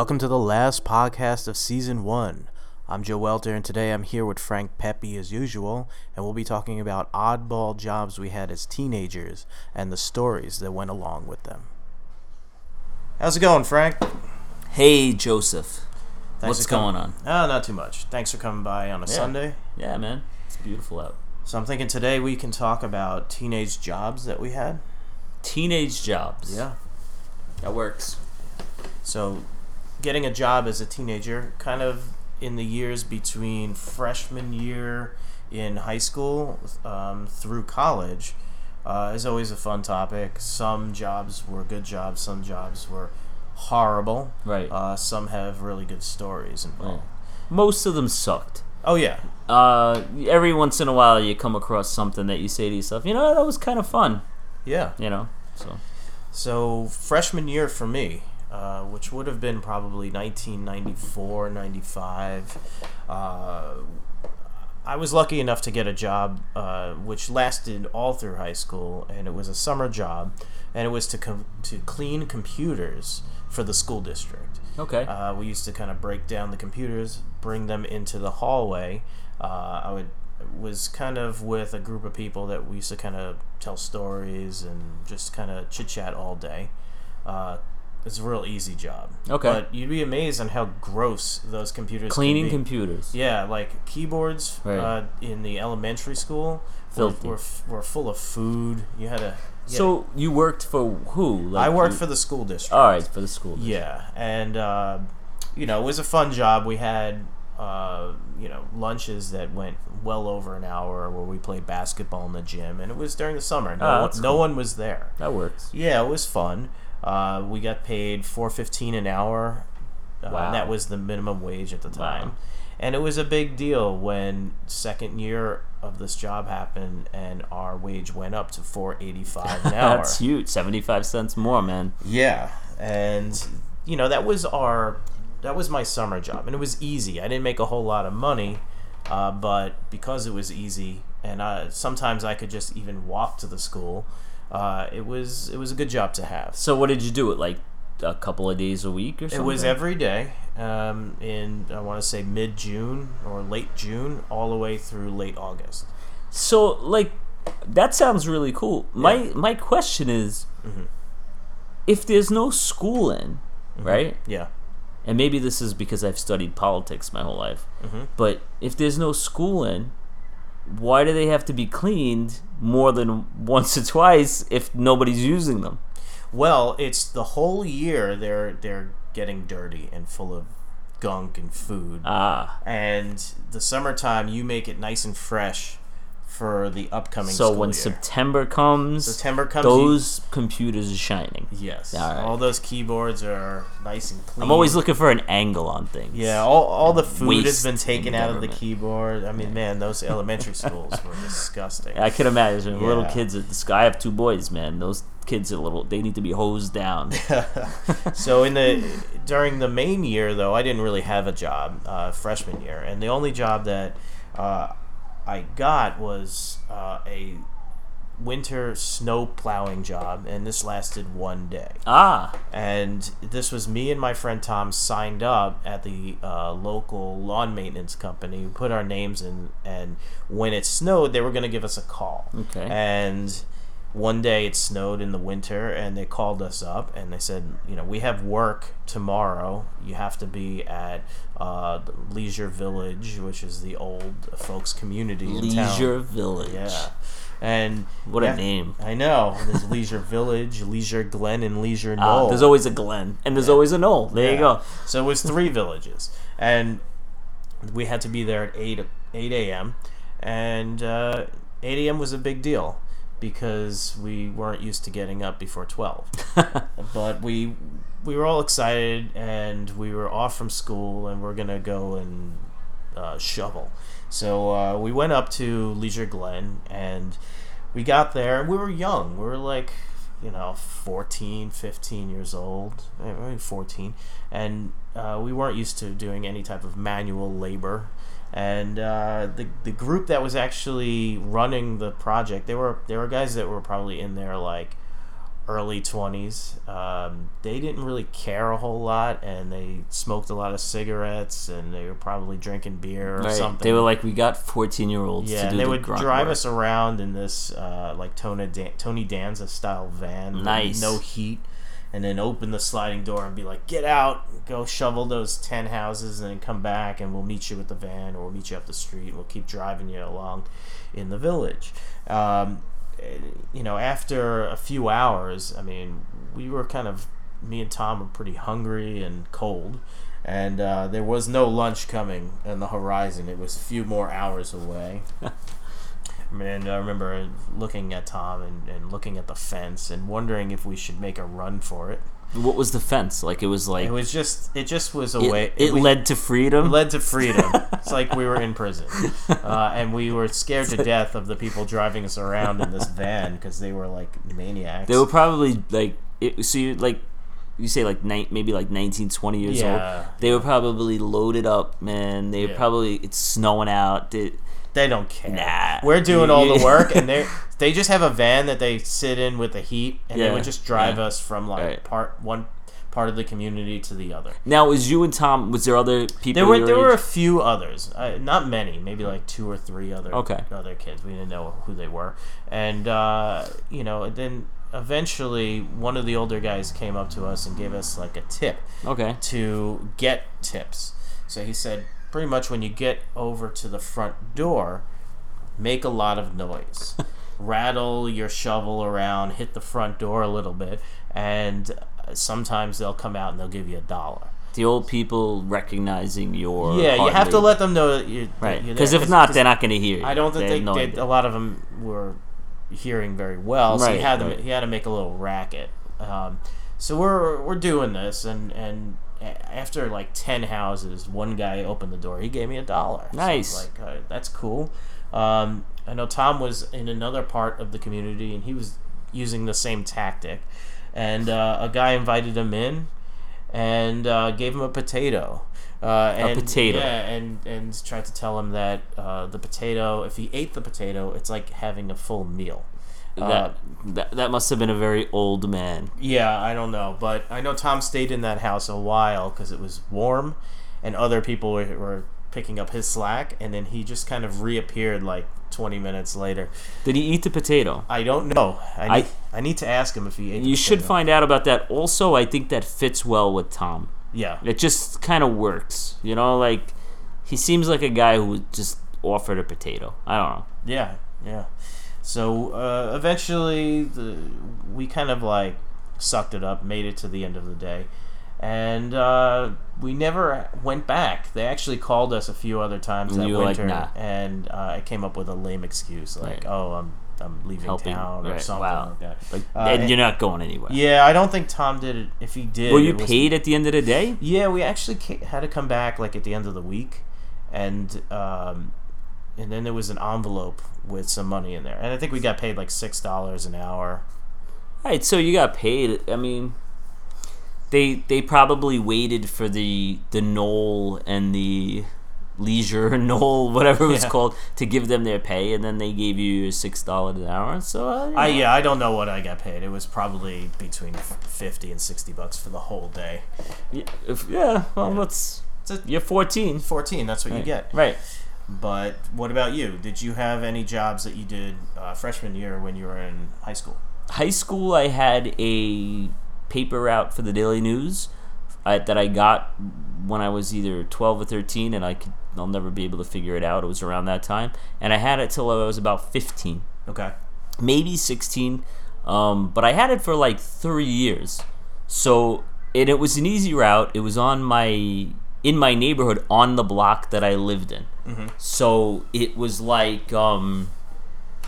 Welcome to the last podcast of season one. I'm Joe Welter, and today I'm here with Frank Pepe as usual, and we'll be talking about oddball jobs we had as teenagers and the stories that went along with them. How's it going, Frank? Hey, Joseph. Thanks What's going on? Oh, not too much. Thanks for coming by on a Yeah. Sunday. Yeah, man. It's beautiful out. So I'm thinking today we can talk about teenage jobs that we had. Teenage jobs. Yeah. That works. So, getting a job as a teenager, kind of in the years between freshman year in high school um, through college, uh, is always a fun topic. Some jobs were good jobs, some jobs were horrible. Right. Uh, some have really good stories involved. Most of them sucked. Oh yeah, Uh, every once in a while, you come across something that you say to yourself, you know, that was kind of fun. yeah. You know, so So freshman year for me, uh, which would have been probably 1994, 95, uh, I was lucky enough to get a job uh, which lasted all through high school, and it was a summer job, and it was to com- to clean computers for the school district. okay. Uh, we used to kind of break down the computers, bring them into the hallway. Uh, I would was kind of with a group of people that we used to kind of tell stories and just kind of chit chat all day. Uh, it's a real easy job. Okay. But you'd be amazed on how gross those computers. can Cleaning be. computers. Yeah, like keyboards Right. uh, in the elementary school were, Filthy. were, f- were full of food. You had had- So you worked for who? Like I worked you- for the school district. All right, for the school. Yeah, and uh, you know it was a fun job. We had uh, you know lunches that went well over an hour where we played basketball in the gym, and it was during the summer. No, Ah, one, no one was there. That works. Yeah, it was fun. Uh, we got paid four fifteen an hour. Uh, and Wow. that was the minimum wage at the time. Wow. And it was a big deal when second year of this job happened and our wage went up to four eighty five an hour. That's huge. Seventy-five cents more, man. Yeah, and you know that was our that was my summer job, and it was easy. I didn't make a whole lot of money, uh, but because it was easy, and I, sometimes I could just even walk to the school. Uh, it was it was a good job to have. So what did you do? It like a couple of days a week or something. It was every day um, in I want to say mid June or late June, all the way through late August. So like that sounds really cool. My Yeah. my question is Mhm. if there's no schooling, right? Yeah. And maybe this is because I've studied politics my whole life. Mhm. But if there's no schooling, why do they have to be cleaned more than once or twice if nobody's using them? Well, it's the whole year they're they're getting dirty and full of gunk and food. Ah. and the summertime you make it nice and fresh for the upcoming So when year. September comes, September comes you- those computers are shining. yes All right. all those keyboards are nice and clean I'm always looking for an angle on things. yeah all, all the food has been taken out of the keyboard i mean man those elementary schools were disgusting I can imagine little kids at the sky. I have two boys, man. Those kids are little. They need to be hosed down. so in the during the main year though i didn't really have a job uh, freshman year and the only job that uh, i got was uh, a winter snow plowing job and this lasted one day. Ah, and this was me and my friend tom signed up at the uh, local lawn maintenance company we put our names in and when it snowed they were going to give us a call. Okay. and one day it snowed in the winter and they called us up and they said you know we have work tomorrow you have to be at uh, leisure village which is the old folks community in town. Leisure Village. yeah and What yeah, a name. i know there's leisure village leisure glen and leisure Ah, knoll there's always a Glen, and there's always a Knoll. There you go. So it was three villages, and we had to be there at eight eight a.m. and uh, eight a.m. was a big deal because we weren't used to getting up before twelve. but we we were all excited, and we were off from school, and we're gonna go and uh, shovel. So uh, we went up to Leisure Glen, and we got there. We were young. We were like you know 14 15 years old maybe 14 and uh, we weren't used to doing any type of manual labor and uh, the, the group that was actually running the project they were they were guys that were probably in their like early 20s. Um, they didn't really care a whole lot, and they smoked a lot of cigarettes, and they were probably drinking beer or Right. something. They were like, we got 14 year olds yeah, to do and they the would drive work. us around in this uh, like Tony, Dan- Tony Danza style van. Nice. No heat. And then open the sliding door and be like, get out, go shovel those 10 houses, and then come back, and we'll meet you with the van, or we'll meet you up the street, and we'll keep driving you along in the village. Um, you know, after a few hours, I mean, we were kind of, me and Tom were pretty hungry and cold, and uh, there was no lunch coming on the horizon. It was a few more hours away. And I remember looking at Tom and, and looking at the fence and wondering if we should make a run for it. What was the fence? Like, it was like. It was just, it just was a it, way. it we- led to freedom. It led to freedom. it's like we were in prison, uh, and we were scared to death of the people driving us around in this van because they were like maniacs. they were probably like. It, so you like. You say like ni- maybe like 19, 20 years Yeah, old. They were probably loaded up, man. They were Yeah. probably it's snowing out. They don't care. Nah. We're doing all the work, and they they just have a van that they sit in with the heat, and they Yeah, would just drive yeah. us from like Right. part one part of the community to the other. now, was you and Tom? Was there other people? There were your there were a age? few others, uh, not many, maybe like two or three other Okay. other kids. We didn't know who they were, and uh, you know, and then eventually one of the older guys came up to us and gave us like a tip okay. to get tips. So he said, pretty much when you get over to the front door, make a lot of noise. Rattle your shovel around, hit the front door a little bit, and uh, sometimes they'll come out and they'll give you a dollar. The old people recognizing your Yeah, you have to let them know that you right Because if not, they're not going to hear you. I don't think They they, no they a lot of them were hearing very well, so Right, he had to right. he had to make a little racket. Um, so we're we're doing this, and and after like ten houses, one guy opened the door. He gave me a dollar. So Nice. like uh, that's cool. Um, I know Tom was in another part of the community, and he was using the same tactic. And uh, a guy invited him in, and uh, gave him a potato. Uh, and, potato. Yeah, and and tried to tell him that uh, the potato, if he ate the potato, it's like having a full meal. Uh, that, that that must have been a very old man. yeah, I don't know, but I know Tom stayed in that house a while because it was warm, and other people were, were picking up his slack, and then he just kind of reappeared like 20 minutes later. Did he eat the potato? I don't know. I I- need, I, need to ask him if he ate. You should find out about that. Also, I think that fits well with Tom. Yeah, It just kind of works, you know. Like he seems like a guy who just offered a potato. I don't know. Yeah, yeah. So uh, eventually, the we kind of like sucked it up, made it to the end of the day, and uh, we never went back. They actually called us a few other times And that were like, winter, "Nah." and uh, I came up with a lame excuse like, Right. "Oh, I'm I'm leaving Helping, town" or right, something wow. like that. Like, Uh, and and- you're not going anywhere. Yeah, I don't think Tom did it. If he did, Were you was- paid at the end of the day? Yeah, we actually ca- had to come back like at the end of the week, and um, and then there was an envelope with some money in there, and I think we got paid like six dollars an hour. All right, so you got paid. I mean, they they probably waited for the the Knoll and the Leisure Knoll, whatever it was Yeah. called, to give them their pay, and then they gave you six dollars an hour. So uh, you I yeah, I don't know what I got paid. It was probably between fifty and sixty bucks for the whole day. yeah, if, yeah. Well, let's. A You're 14. fourteen. That's what you get. Right. But what about you? Did you have any jobs that you did uh, freshman year when you were in high school? High school, I had a paper route for the Daily News uh, that I got when I was either 12 or 13, and I could. I'll never be able to figure it out. It was around that time, and I had it till I was about 15. Okay. maybe 16 um, but i had it for like three years so and it was an easy route it was on my in my neighborhood on the block that i lived in so it was like um,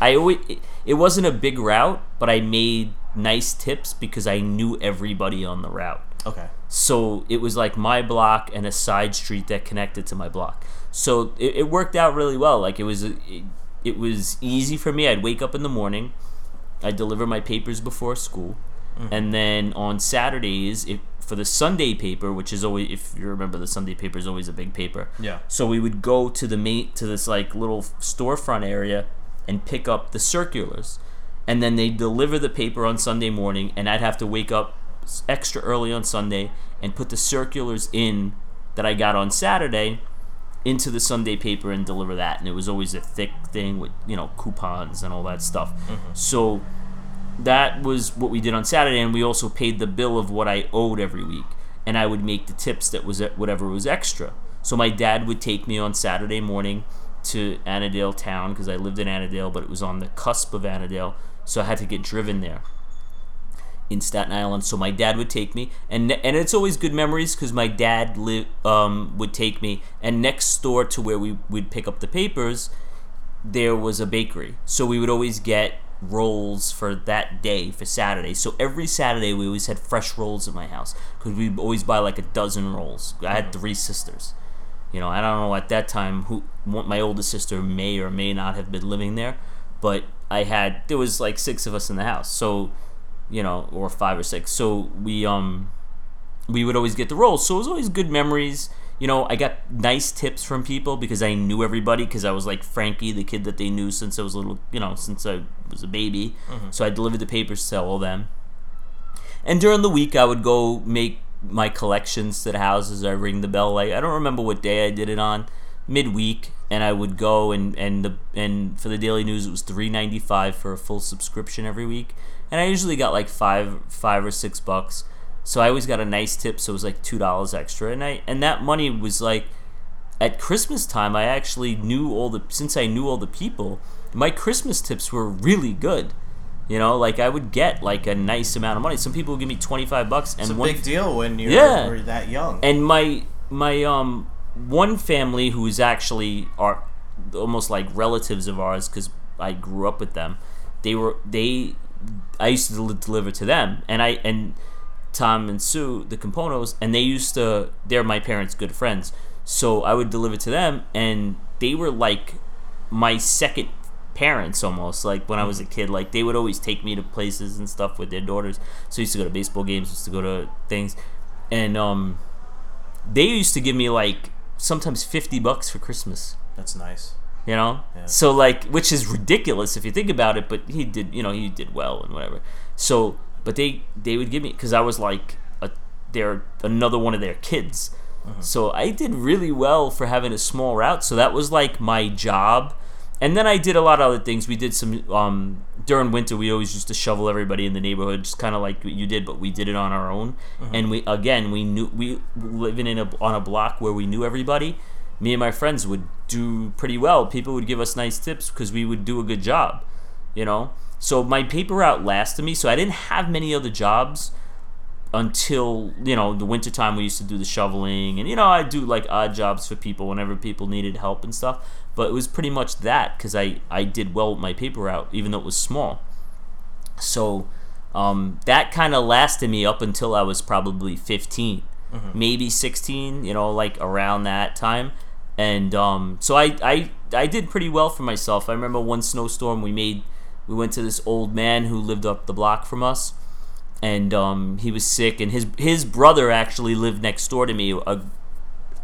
i always it, it wasn't a big route but i made nice tips because i knew everybody on the route Okay. so it was like my block and a side street that connected to my block. So it, it worked out really well. Like it was, it, it was easy for me. I'd wake up in the morning, I'd deliver my papers before school, Mm-hmm. and then on Saturdays, if for the Sunday paper, which is always, if you remember, the Sunday paper is always a big paper. Yeah. So we would go to the mate to this like little storefront area and pick up the circulars. and then they deliver the paper on Sunday morning, and I'd have to wake up extra early on Sunday and put the circulars in that I got on Saturday into the Sunday paper and deliver that. And it was always a thick thing with you know coupons and all that stuff. Mm-hmm. So that was what we did on Saturday, and we also paid the bill of what I owed every week, and I would make the tips that was at whatever was extra. So my dad would take me on Saturday morning to Annandale town because I lived in Annandale, but it was on the cusp of Annandale, so I had to get driven there in Staten Island. So my dad would take me, and and it's always good memories because my dad li- um, would take me, and next door to where we would pick up the papers, there was a bakery. So we would always get rolls for that day for Saturday. So every Saturday we always had fresh rolls at my house because we'd always buy like a dozen rolls. I had three sisters. You know, I don't know at that time who my oldest sister may or may not have been living there, but I had there was like six of us in the house. So, you know, or five or six. So we um we would always get the rolls. So it was always good memories. You know, I got nice tips from people because I knew everybody because I was like Frankie, the kid that they knew since I was a little, you know, since I was a baby. Mm-hmm. So I delivered the papers to all of them. And during the week, I would go make my collections to the houses. I ring the bell. Like I don't remember what day I did it on, midweek, and I would go and and the and for the Daily News it was three ninety five for a full subscription every week, and I usually got like five five or six bucks. So I always got a nice tip, so it was like two dollars extra, and I and that money was like at Christmas time. I actually knew all the since I knew all the people, my Christmas tips were really good. You know, like I would get like a nice amount of money. Some people would give me twenty five bucks, and It's a one big deal when you're, Yeah. you're that young. and my my um one family who is actually are almost like relatives of ours because I grew up with them. They were they I used to deliver to them, and I and Tom and Sue the Componos, and they used to they're my parents' good friends. So I would deliver to them, and they were like my second parents almost like when I was a kid like they would always take me to places and stuff with their daughters so I used to go to baseball games used to go to things and um they used to give me like sometimes 50 bucks for Christmas That's nice. you know Yeah. so like which is ridiculous if you think about it but he did you know he did well and whatever so but they they would give me because i was like a they're another one of their kids. So i did really well for having a small route. So that was like my job. And then i did a lot of other things. We did some um during winter we always used to shovel everybody in the neighborhood just kind of like what you did but we did it on our own. And we again we knew we living in a on a block where we knew everybody me and my friends would do pretty well. People would give us nice tips because we would do a good job, you know. So my paper route lasted me. So I didn't have many other jobs until you know the wintertime. We used to do the shoveling, and you know I do like odd jobs for people whenever people needed help and stuff. But it was pretty much that because I I did well with my paper route, even though it was small. So um, that kind of lasted me up until I was probably 15, maybe 16, you know, like around that time. And um, so I, I I did pretty well for myself. I remember one snowstorm we made. We went to this old man who lived up the block from us, and um, he was sick. And his his brother actually lived next door to me. A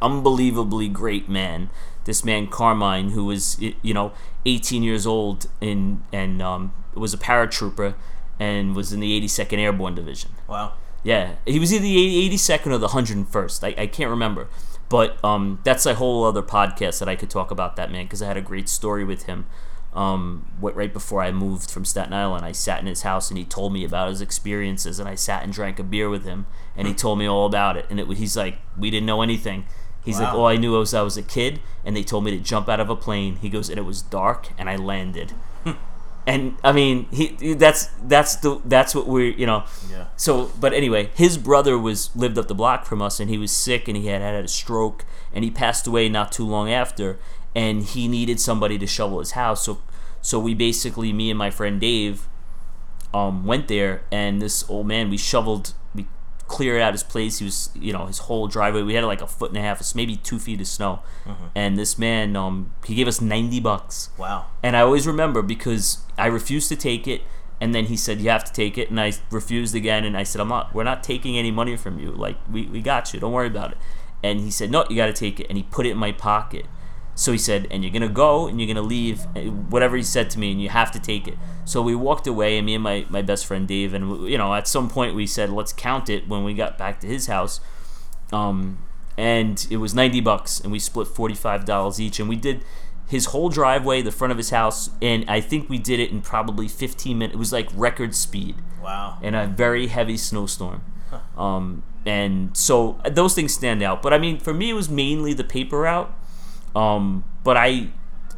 unbelievably great man. This man Carmine, who was you know 18 years old and and um, was a paratrooper and was in the 82nd Airborne Division. Wow. Yeah, he was either the 82nd or the 101st. I, I can't remember, but um, that's a whole other podcast that I could talk about that man because I had a great story with him. Um, right before I moved from Staten Island, I sat in his house and he told me about his experiences, and I sat and drank a beer with him, and he told me all about it. And it, he's like, we didn't know anything. He's like, Wow. all I knew was I was a kid, and they told me to jump out of a plane. He goes, and it was dark, and I landed. and I mean, he, he- that's that's the that's what we're you know. Yeah. So, but anyway, his brother was lived up the block from us, and he was sick, and he had had a stroke, and he passed away not too long after, and he needed somebody to shovel his house. So, so we basically, me and my friend Dave, um, went there, and this old man, we shoveled, we cleared out his place. He was, you know, his whole driveway. We had like a foot and a half, maybe two feet of snow, and this man, um, he gave us ninety bucks. Wow. And I always remember because I refused to take it, and then he said you have to take it, and I refused again, and I said I'm not. We're not taking any money from you. Like we, we got you. Don't worry about it. And he said no, you got to take it, and he put it in my pocket. So he said, and you're gonna go and you're gonna leave, eh, whatever he said to me, and you have to take it. So we walked away, and me and my, my best friend Dave, and you know, at some point we said, let's count it when we got back to his house. Um, and it was 90 bucks, and we split $45 each, and we did his whole driveway, the front of his house, and I think we did it in probably 15 minutes. It was like record speed Wow. in a very heavy snowstorm. Um, and so those things stand out. But I mean, for me, it was mainly the paper route. Um, but I,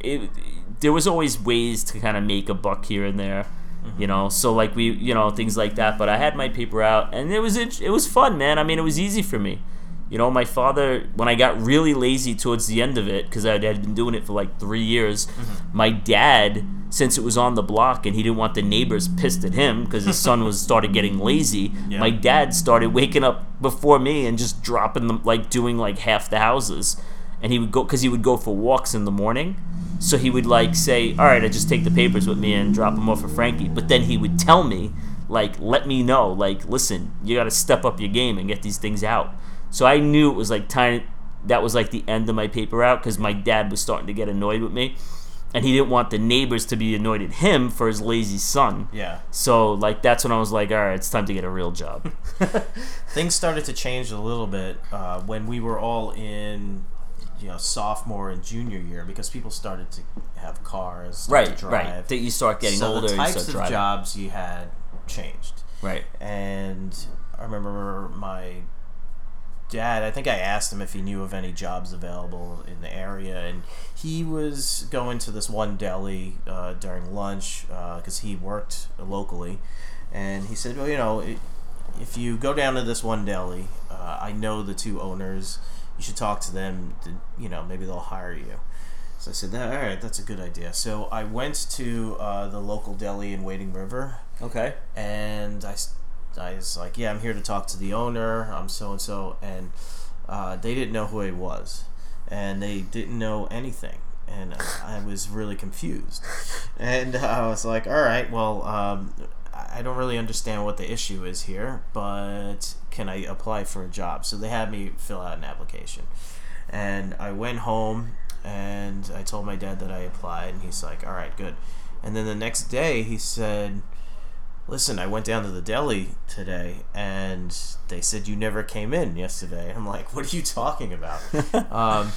it, there was always ways to kind of make a buck here and there, you know. So like we, you know, things like that. But I had my paper out, and it was it, it was fun, man. I mean, it was easy for me. You know, my father, when I got really lazy towards the end of it, because I had been doing it for like three years, my dad, since it was on the block and he didn't want the neighbors pissed at him because his son was started getting lazy, Yeah. my dad started waking up before me and just dropping them, like doing like half the houses. And he would go, because he would go for walks in the morning. So he would like say, all right, I just take the papers with me and drop them off for Frankie. But then he would tell me, like, let me know, like, listen, you got to step up your game and get these things out. So I knew it was like time. That was like the end of my paper route because my dad was starting to get annoyed with me, and he didn't want the neighbors to be annoyed at him for his lazy son. Yeah. So like that's when I was like, all right, it's time to get a real job. Things started to change a little bit uh, when we were all in, you know, sophomore and junior year because people started to have cars, right, drive. right. That you start getting older, so older, the you types start of driving. jobs you had changed. Right. and I remember my dad. I think I asked him if he knew of any jobs available in the area, and he was going to this one deli uh, during lunch because he worked locally, and he said, "Well, you know, it, if you go down to this one deli, uh, I know the two owners. You should talk to them. To, you know, maybe they'll hire you." So I said, "All right, that's a good idea." So I went to uh, the local deli in Wading River Okay. and I, I was like, yeah, I'm here to talk to the owner. I'm so and so, and uh, they didn't know who he was, and they didn't know anything, and I was really confused, and I was like, all right, well, um, I don't really understand what the issue is here, but can I apply for a job? So they had me fill out an application, and I went home and I told my dad that I applied, and he's like, all right, good. And then the next day, he said, listen, I went down to the deli today and they said you never came in yesterday. I'm like, what are you talking about? um,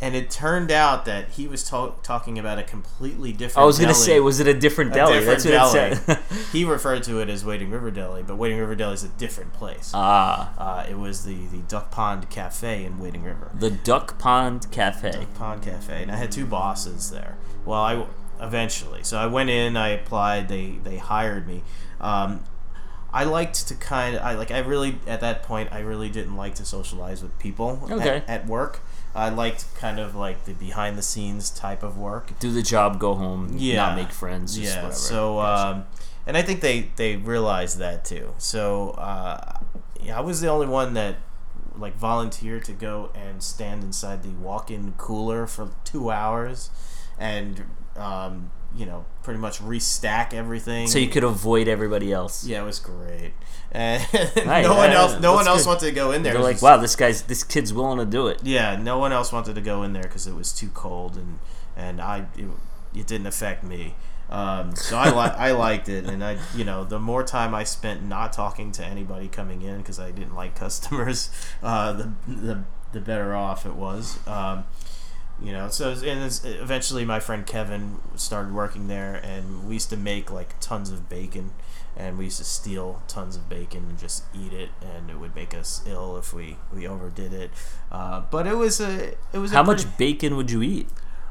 and it turned out that he was ta- talking about a completely different. I was gonna deli. say, was it a different A deli? different That's what it said. he referred to it as Wading River Deli, but Wading River Deli is a different place. ah, Uh, it was the, the Duck Pond Cafe in Wading River. the Duck Pond Cafe. Duck Pond Cafe, and I had two bosses there. Well, I eventually, so I went in, I applied, they they hired me. Um, I liked to kind of, I like, I really at that point, I really didn't like to socialize with people Okay. at, at work. I liked kind of like the behind the scenes type of work. Do the job, go home, Yeah. not make friends, just yeah. whatever. So, Gotcha. um, and I think they they realized that too. So, uh, yeah, I was the only one that like volunteered to go and stand inside the walk-in cooler for two hours, and um, you know, pretty much restack everything. so you could avoid everybody else. Yeah, it was great. And Right, no one else, no one else good. wanted to go in there. They're like, was- wow, this guy's, this kid's willing to do it. yeah, no one else wanted to go in there because it was too cold and and I it, it didn't affect me. Um, so I li- I liked it, and I you know the more time I spent not talking to anybody coming in because I didn't like customers, uh, the the the better off it was. Um, you know, so and it's, eventually my friend Kevin started working there, and we used to make like tons of bacon, and we used to steal tons of bacon and just eat it, and it would make us ill if we we overdid it. Uh, but it was a it was a How pretty- much bacon would you eat?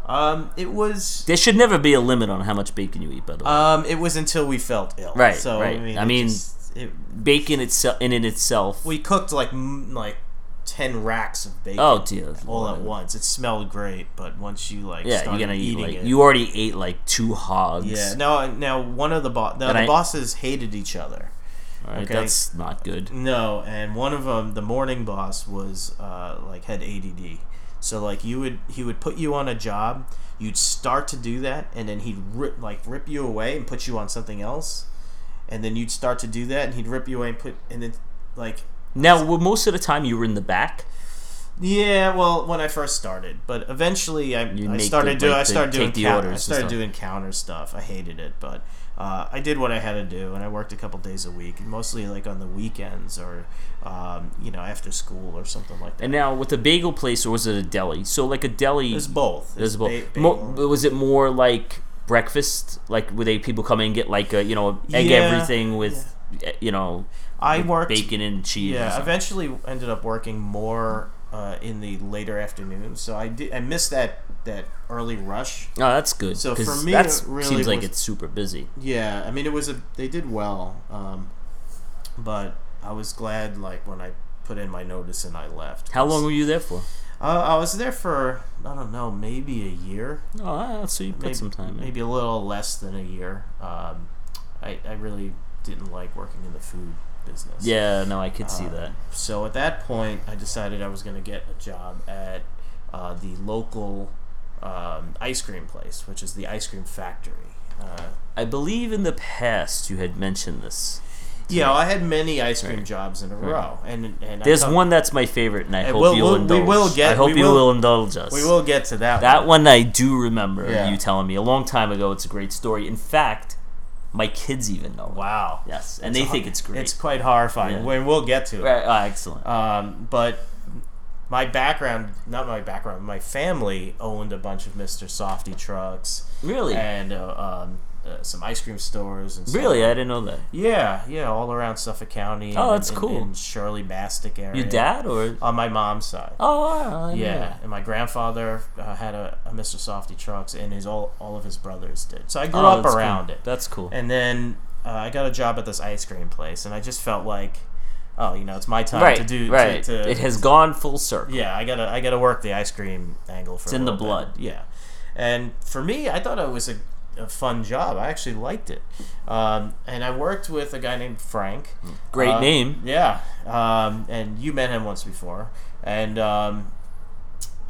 Um, it was There should never be a limit on how much bacon you eat, by the way. um, it was until we felt ill. Right, So right. I mean, I it mean, just- it, bacon itself, in it itself. we cooked like like ten racks of bacon. oh dear. all at once. It smelled great, but once you like Yeah, you're gonna eat eating like it, you already ate like two hogs. yeah. No, now one of the boss, And the I- bosses hated each other. Right, okay. that's not good. No, and one of them, the morning boss, was uh, like had ADD. So like you would, he would put you on a job. You'd start to do that, and then he'd rip like rip you away and put you on something else, and then you'd start to do that, and he'd rip you away and put, and then like Now, well, most of the time you were in the back. Yeah, well, when I first started, but eventually I, I started the- doing like I the- started doing the counter, I started stuff. doing counter stuff. I hated it, but uh, I did what I had to do, and I worked a couple days a week, mostly like on the weekends or um, you know after school or something like that. And now with a bagel place, or was it a deli? So like a deli. There's both. There's It's both. ba- Mo- was it more like breakfast? Like would they people come in and get like a you know egg Yeah, everything with eh, you know I worked bacon and cheese? Yeah, eventually ended up working more uh, in the later afternoon. So I did I missed that that early rush. Oh, that's good. So for me, that it really seems like it's super busy. Yeah, I mean it was a they did well, um, but I was glad like when I put in my notice and I left. How long were you there for? Uh, I was there for I don't know maybe a year, Oh, so you put maybe, some time. in. maybe a little less than a year. Um, I I really didn't like working in the food business. Yeah, no, I could see Uh, that. So at that point, I decided I was going to get a job at uh, the local um, ice cream place, which is the Ice Cream Factory. Uh, I believe in the past you had mentioned this. yeah, I had many ice cream Right. jobs in a row, and and There's thought- one that's my favorite, and I Hey, hope we'll- you'll we'll- we indulge. will get- I hope we you will- will indulge us. We will get to that. That one. one I do remember Yeah. you telling me a long time ago. It's a great story. In fact, my kids even know. Wow. Yes, and It's they a- think it's great. It's quite horrifying. Yeah. When we'll get to it. Right, oh, excellent. Um, but my background, not my background, my family owned a bunch of Mr. Softee trucks really, and uh, um, uh, some ice cream stores and stuff. really, I didn't know that. Yeah, yeah, all around Suffolk County. Oh, and that's cool. In Shirley Mastic area. Your dad or On my mom's side. oh, yeah, and my grandfather uh, had a, a Mr. Softee trucks, and his all all of his brothers did. So I grew Oh, up that's cool. around it. That's cool. And then uh, I got a job at this ice cream place, and I just felt like, oh, you know, it's my time right, to do. right. To, it has gone full circle. Yeah, I gotta I gotta work the ice cream angle for. It's in the blood. bit. Yeah, and for me, I thought it was a, a fun job. I actually liked it, um, and I worked with a guy named Frank. Great Uh, name. Yeah, um, and you met him once before, and um,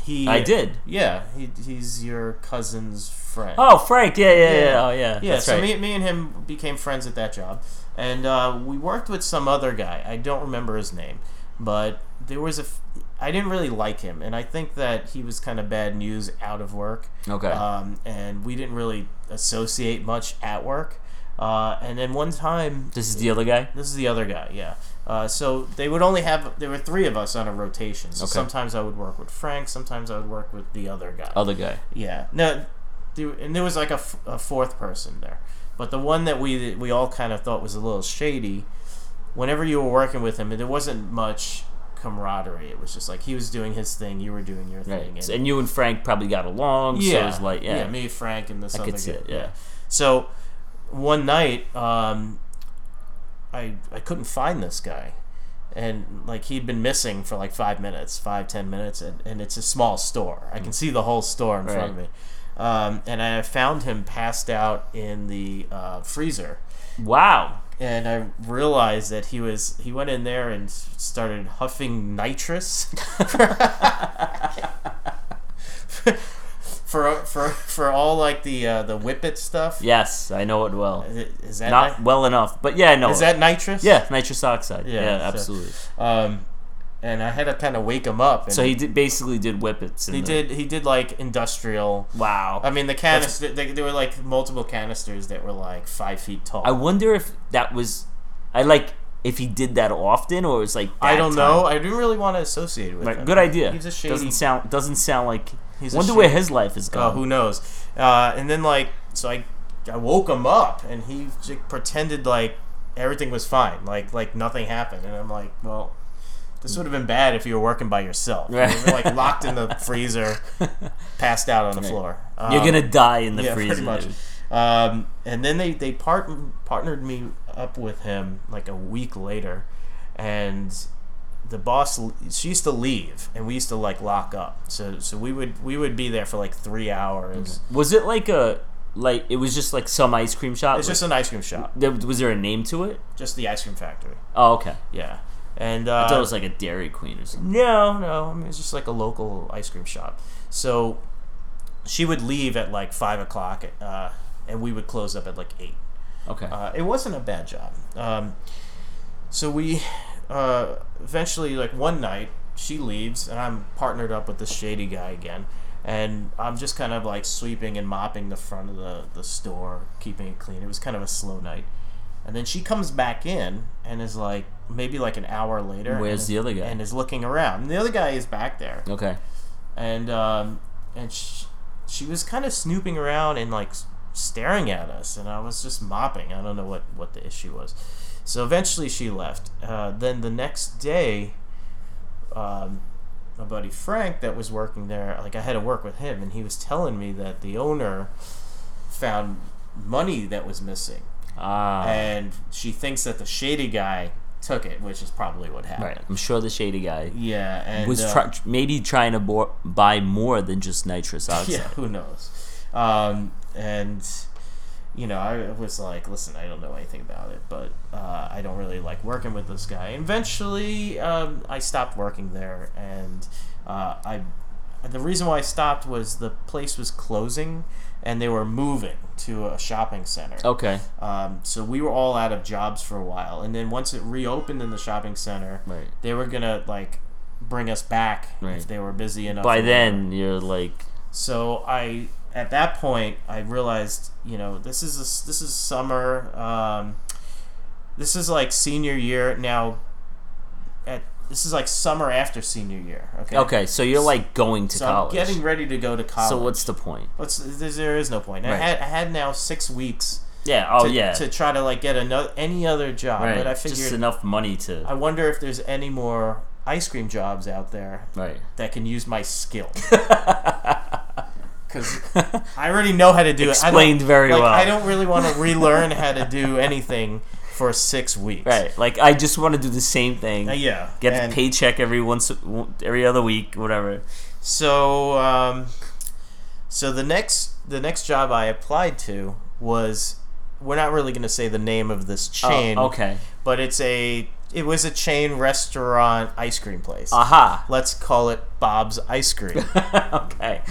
he. I did. Yeah, he, he's your cousin's friend. Oh, Frank. Yeah, yeah, yeah. Yeah. Oh, yeah. Yeah, so right. me, me and him became friends at that job, and uh, we worked with some other guy. I don't remember his name, but there was a. F- I didn't really like him, and I think that he was kind of bad news out of work. Okay. Um, and we didn't really associate much at work. Uh, and then one time, this is the other guy. this is the other guy, yeah. Uh, so they would only have there were three of us on a rotation. So Okay. sometimes I would work with Frank, sometimes I would work with the other guy. Other guy. Yeah. No, and there was like a, f- a fourth person there, but the one that we we all kind of thought was a little shady. Whenever you were working with him, there wasn't much camaraderie. It was just like he was doing his thing, you were doing your Right. thing, And you and Frank probably got along. So yeah, it's like, yeah. me, Frank, and this I other could see guy. it, yeah. So one night, um, I I couldn't find this guy, and like he'd been missing for like five minutes, five ten minutes, and, and it's a small store. I can see the whole store in front of Mm. Me. Um, and I found him passed out in the uh, freezer, Wow. And I realized that he was he went in there and started huffing nitrous. For, for for all like the uh, the whippet stuff, Yes, I know it well. Is is that Not ni- well enough, but yeah, I know. is it. that nitrous? yeah, nitrous oxide. Yeah, Yeah, so- absolutely. Um, and I had to kind of wake him up. And So he did basically did whippets. he the- did he did like industrial. Wow. I mean, the canister. They, there were like multiple canisters that were like five feet tall. I wonder if that was, I like if he did that often or it was like. I don't time. know. I didn't really want to associate it with Right, him. good idea. He's a shady. Doesn't sound doesn't sound like. He's a wonder where his life is Oh, who knows? Uh, and then like, so I, I woke him up, and he pretended like everything was fine, like like nothing happened. And I'm like, well, this would have been bad if you were working by yourself. Right. You were like locked in the freezer, passed out on the floor. You're Um, gonna die in the yeah, freezer. pretty much. Um, and then they they part, partnered me up with him like a week later, and the boss she used to leave, and we used to like lock up. So so we would we would be there for like three hours. Was it like a like it was just like some ice cream shop? It's just an ice cream shop, was there a name to it? just the ice cream factory. Oh, okay. Yeah, and uh, I thought it was like a Dairy Queen or something. No, no. I mean, it's just like a local ice cream shop. So she would leave at like five o'clock, uh, and we would close up at like eight. Okay. Uh, it wasn't a bad job. Um, so we uh, eventually, like one night, she leaves, and I'm partnered up with this shady guy again, and I'm just kind of like sweeping and mopping the front of the the store, keeping it clean. It was kind of a slow night, and then she comes back in and is like maybe like an hour later. Where's and is- the other guy? And is looking around. And the other guy is back there, Okay. and um, and she, she was kind of snooping around and like staring at us, and I was just mopping. I don't know what what the issue was. So eventually she left. Uh, then the next day, um, my buddy Frank that was working there, like I had to work with him, and he was telling me that the owner found money that was missing, Ah. and she thinks that the shady guy took it, which is probably what happened. right. I'm sure the shady guy Yeah, and was uh, try- maybe trying to bo- buy more than just nitrous oxide. Yeah, who knows? Um, and you know, I was like, listen, I don't know anything about it, but uh, I don't really like working with this guy. Eventually, um, I stopped working there, and uh, I. The reason why I stopped was the place was closing, and they were moving to a shopping center. Okay. Um, so we were all out of jobs for a while, and then once it reopened in the shopping center, Right. they were gonna like bring us back Right. if they were busy enough. By then, you're like, So I, at that point, I realized, you know, this is a, this is summer. Um, this is like senior year now. At this is like summer after senior year. Okay. okay, so you're like going to So college. I'm getting ready to go to college. so what's the point? What's there's- no point. I had I had now six weeks. Yeah. Oh to, yeah. To try to like get another any other job, right. but I just figured enough money to. I wonder if there's any more ice cream jobs out there right. that can use my skill. Because I already know how to do it. Explained very like, well. I don't really want to relearn how to do anything for six weeks. Right. Like I just want to do the same thing. Uh, yeah. Get and the paycheck every once, every other week, whatever. So, um, so the next the next job I applied to was we're not really going to say the name of this chain. Oh, okay. But it's a it was a chain restaurant ice cream place. Aha. Let's call it Bob's Ice Cream. okay.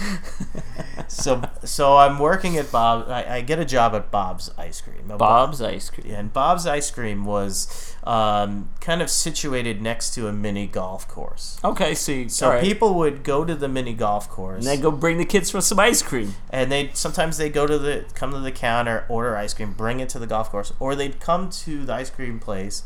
so so I'm working at Bob. I, I get a job at Bob's Ice Cream. Now, Bob's ice cream. and Bob's Ice Cream was um, kind of situated next to a mini golf course. Okay, you, So right. people would go to the mini golf course, and then go bring the kids for some ice cream. and they sometimes they go to the come to the counter, order ice cream, bring it to the golf course, or they'd come to the ice cream place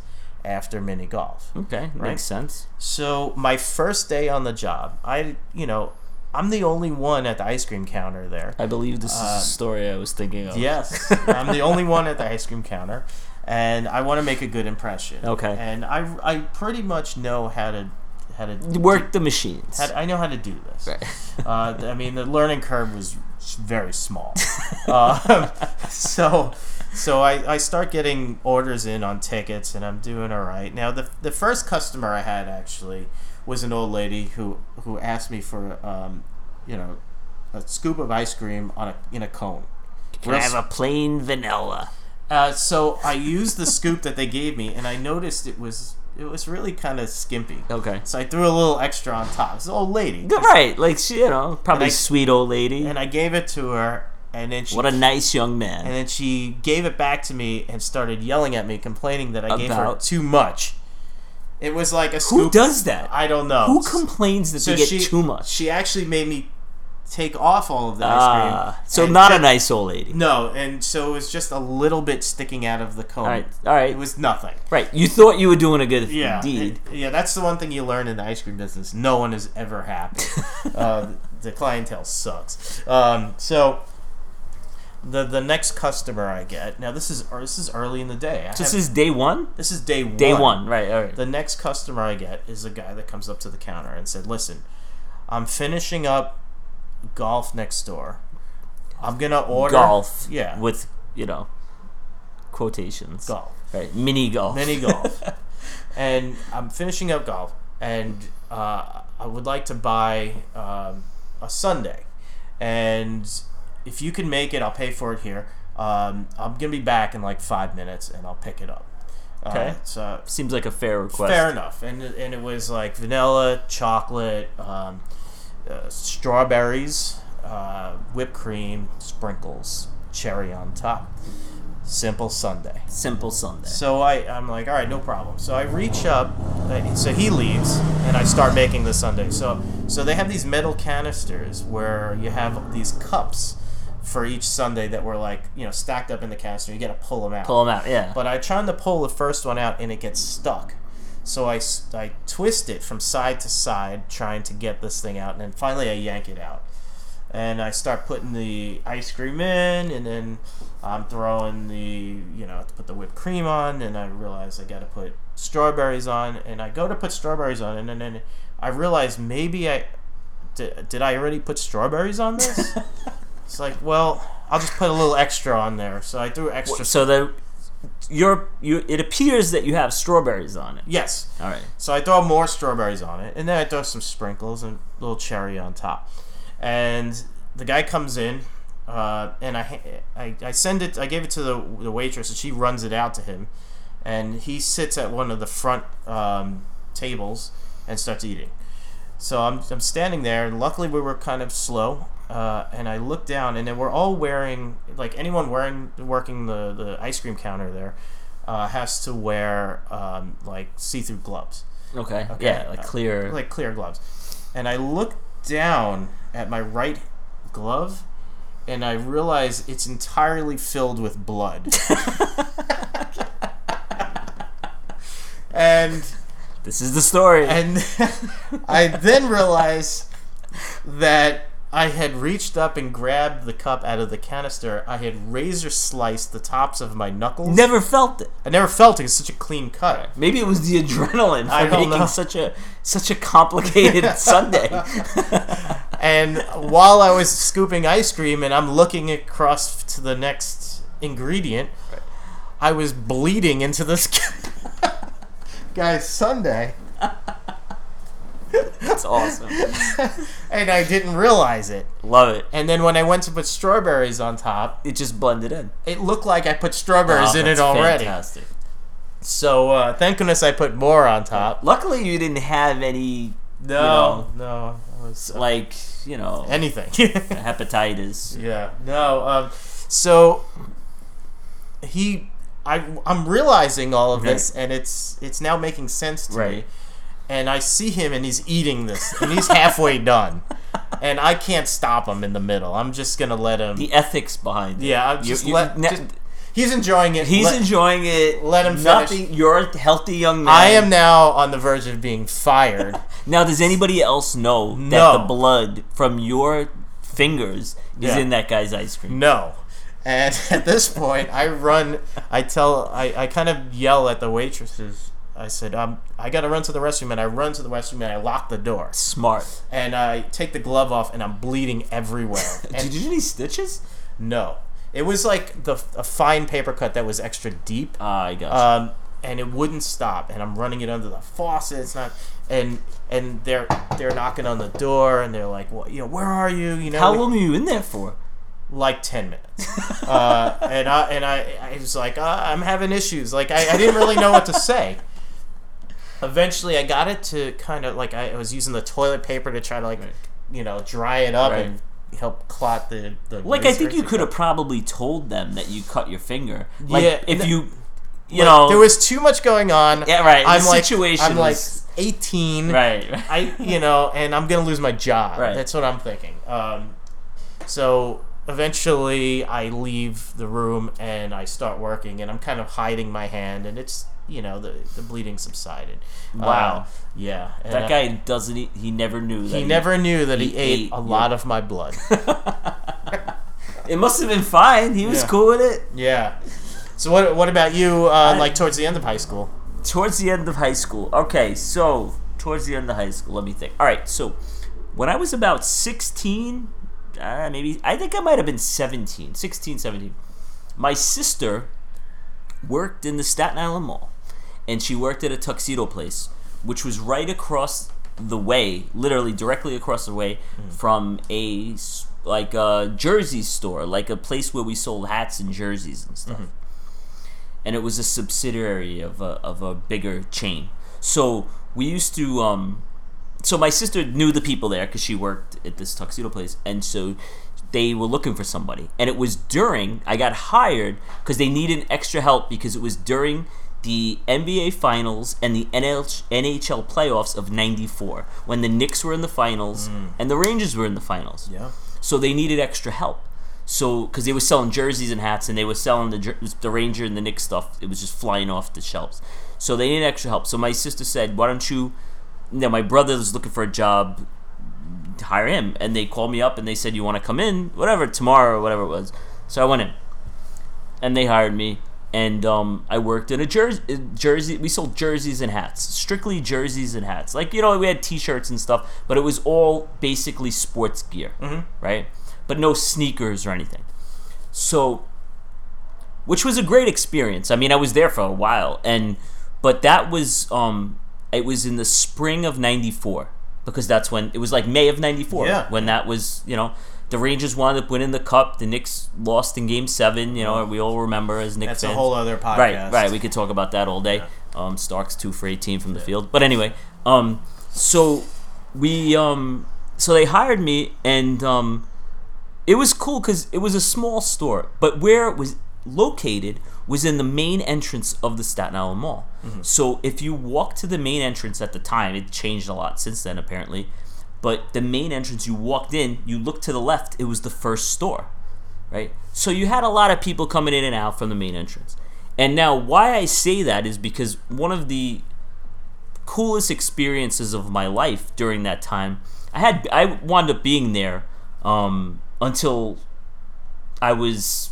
after mini golf. Okay, Right. makes sense. So my first day on the job, I you know I'm the only one at the ice cream counter there. I believe this is Uh, the story I was thinking of. Yes, I'm the only one at the ice cream counter, and I want to make a good impression. Okay. And I, I pretty much know how to how to Work the machines. I know how to do this. Right. Uh, I mean, the learning curve was very small. um, so, so I, I start getting orders in on tickets, and I'm doing all right. Now, the the first customer I had actually was an old lady who who asked me for um, you know, a scoop of ice cream on a in a cone. Can I have a plain vanilla? Uh, so I used the scoop that they gave me, and I noticed it was it was really kind of skimpy. Okay. So I threw a little extra on top. It's an old lady. Right, like she, you know, probably I- sweet old lady. and I gave it to her, and then she what a nice young man. and then she gave it back to me and started yelling at me, complaining that I gave her too much. It was like a Who does that? I don't know. Who complains that So they get she, too much? She actually made me take off all of the ice Ah, cream. so not a kept- nice old lady. No, and so it was just a little bit sticking out of the cone. All right, all right, It was nothing. right. You thought you were doing a good Yeah, deed. it- yeah. That's the one thing you learn in the ice cream business. No one is ever happy. uh, the clientele sucks. Um, so the the next customer I get now this is this is early in the day. I This have- is day one. this is day one. Day one, right? All right. The next customer I get is a guy that comes up to the counter and said, "Listen, I'm finishing up golf next door. I'm gonna order golf. Yeah, With you know, quotations. golf, Right. Mini golf. mini golf, and I'm finishing up golf, and uh, I would like to buy um, a sundae, and if you can make it, I'll pay for it here. Um, I'm gonna be back in like five minutes, and I'll pick it up. Okay. Uh, so Seems like a fair request. Fair enough, and and it was like vanilla, chocolate, um, uh, strawberries, uh, whipped cream, sprinkles, cherry on top. Simple sundae. Simple sundae. So I, I'm like, all right, no problem. So I reach up, uh, so he leaves, and I start making the sundae. So, so they have these metal canisters where you have these cups for each sundae that were like, you know, stacked up in the canister. You got to pull them out. Pull them out. Yeah. But I tried to pull the first one out, and it gets stuck. So I, I twist it from side to side, trying to get this thing out, and then finally I yank it out. And I start putting the ice cream in, and then I'm throwing the, you know, to put the whipped cream on, and I realize I got to put strawberries on, and I go to put strawberries on, and then, then I realize maybe I, did, did I already put strawberries on this? it's like, well, I'll just put a little extra on there. So I threw extra. so the your you it appears that you have strawberries on it. yes. All right. So I throw more strawberries on it, and then I throw some sprinkles and a little cherry on top. And the guy comes in, uh, and I, I I send it. I gave it to the the waitress, and she runs it out to him, and he sits at one of the front um, tables and starts eating. So I'm, I'm standing there, and luckily we were kind of slow. Uh, and I look down, and then we're all wearing like anyone wearing working the, the ice cream counter there uh, has to wear um, like see through gloves Okay. Okay. Yeah, like clear. like clear gloves. And I look down at my right glove and I realize it's entirely filled with blood. and this is the story. and I then realize that I had reached up and grabbed the cup out of the canister. I had razor sliced the tops of my knuckles. Never felt it. I never felt it. It's such a clean cut. Maybe it was the adrenaline for I don't making know. such a such a complicated sundae. And while I was scooping ice cream and I'm looking across to the next ingredient, I was bleeding into this guy's sundae, That's awesome. and I didn't realize it. Love it. And then when I went to put strawberries on top, It just blended in. it looked like I put strawberries Oh, in it already. Fantastic. So uh, thank goodness I put more on top. Luckily, you didn't have any No, no, was, uh, like you know anything. hepatitis. Yeah. No. Um, so he, I, I'm realizing all of this, and it's it's now making sense to me. And I see him, and he's eating this, and he's halfway done, and I can't stop him in the middle. I'm just gonna let him. The ethics behind it. yeah. I'm just you- let. ne- just- he's enjoying it. He's Let- enjoying it. let him finish. Nothing. You're a healthy young man. I am now on the verge of being fired. Now, does anybody else know that No. the blood from your fingers is Yeah. in that guy's ice cream? No. And at this point, I run. I tell. I, I kind of yell at the waitresses. I said, um, I got to run to the restroom, and I run to the restroom, and I lock the door, Smart. and I take the glove off, and I'm bleeding everywhere. Did you need stitches? no, it was like the a fine paper cut that was extra deep, Ah, I got um, and it wouldn't stop. And I'm running it under the faucet. It's not, and and they're they're knocking on the door, and they're like, well, you know, where are you? You know, How long were you in there for? like 10 minutes uh, and I and I, I was like uh, I'm having issues like I, I didn't really know what to say eventually I got it to kind of like I was using the toilet paper to try to like Right. you know dry it up Right. and help clot the, the Like, I think you could have probably told them that you cut your finger. Like, Yeah, if you, you Like, know, there was too much going on yeah, right. I'm the like situation I'm like was 18 right. right. I you know, and I'm gonna lose my job. Right. That's what I'm thinking. Um, so eventually, I leave the room and I start working, and I'm kind of hiding my hand, and it's you know the the bleeding subsided. Wow. Uh, yeah. and That I- guy doesn't. Eat, he never knew. That He never knew that he, he ate, ate a lot of my blood. It must have been fine. He was Yeah. cool with it. yeah. So what what about you? Uh, like towards the end of high school? Towards the end of high school. Okay, so towards the end of high school, let me think. All right, so when I was about 16, uh, maybe, I think I might have been 17, 16, 17, my sister worked in the Staten Island Mall. And she worked at a tuxedo place, which was right across the way, literally directly across the way from a like a jersey store, like a place where we sold hats and jerseys and stuff. And it was a subsidiary of a, of a bigger chain. So we used to, um, so my sister knew the people there because she worked at this tuxedo place, and so they were looking for somebody, and it was during I got hired because they needed extra help because it was during the NBA Finals and the NHL playoffs of '94 when the Knicks were in the finals mm. and the Rangers were in the finals. Yeah. So they needed extra help. So because they were selling jerseys and hats, and they were selling the the Ranger and the Knicks stuff, it was just flying off the shelves. So they needed extra help. So my sister said, "Why don't you?" You know, my brother was looking for a job. Hire him, and they called me up and they said, "You want to come in? Whatever tomorrow or whatever it was." So I went in, and they hired me, and um, I worked in a jersey. Jersey, we sold jerseys and hats, strictly jerseys and hats. Like you know, we had T-shirts and stuff, but it was all basically sports gear, right? But no sneakers or anything. So, which was a great experience. I mean, I was there for a while, and but that was um, it was in the spring of '94 because that's when it was like May of '94 Yeah. when that was you know. The Rangers wound up winning the cup. The Knicks lost in Game Seven. You know, we all remember as Knicks That's a whole other podcast. Right, right. We could talk about that all day. Um, Starks two for eighteen from the field. But anyway, um, so we um, so they hired me, and um, it was cool because it was a small store, but where it was located was in the main entrance of the Staten Island Mall. So if you walk to the main entrance at the time, it changed a lot since then apparently. But the main entrance, you walked in, you looked to the left, it was the first store right? So you had a lot of people coming in and out from the main entrance. And now, why I say that is because one of the coolest experiences of my life during that time, I had I wound up being there um, until I was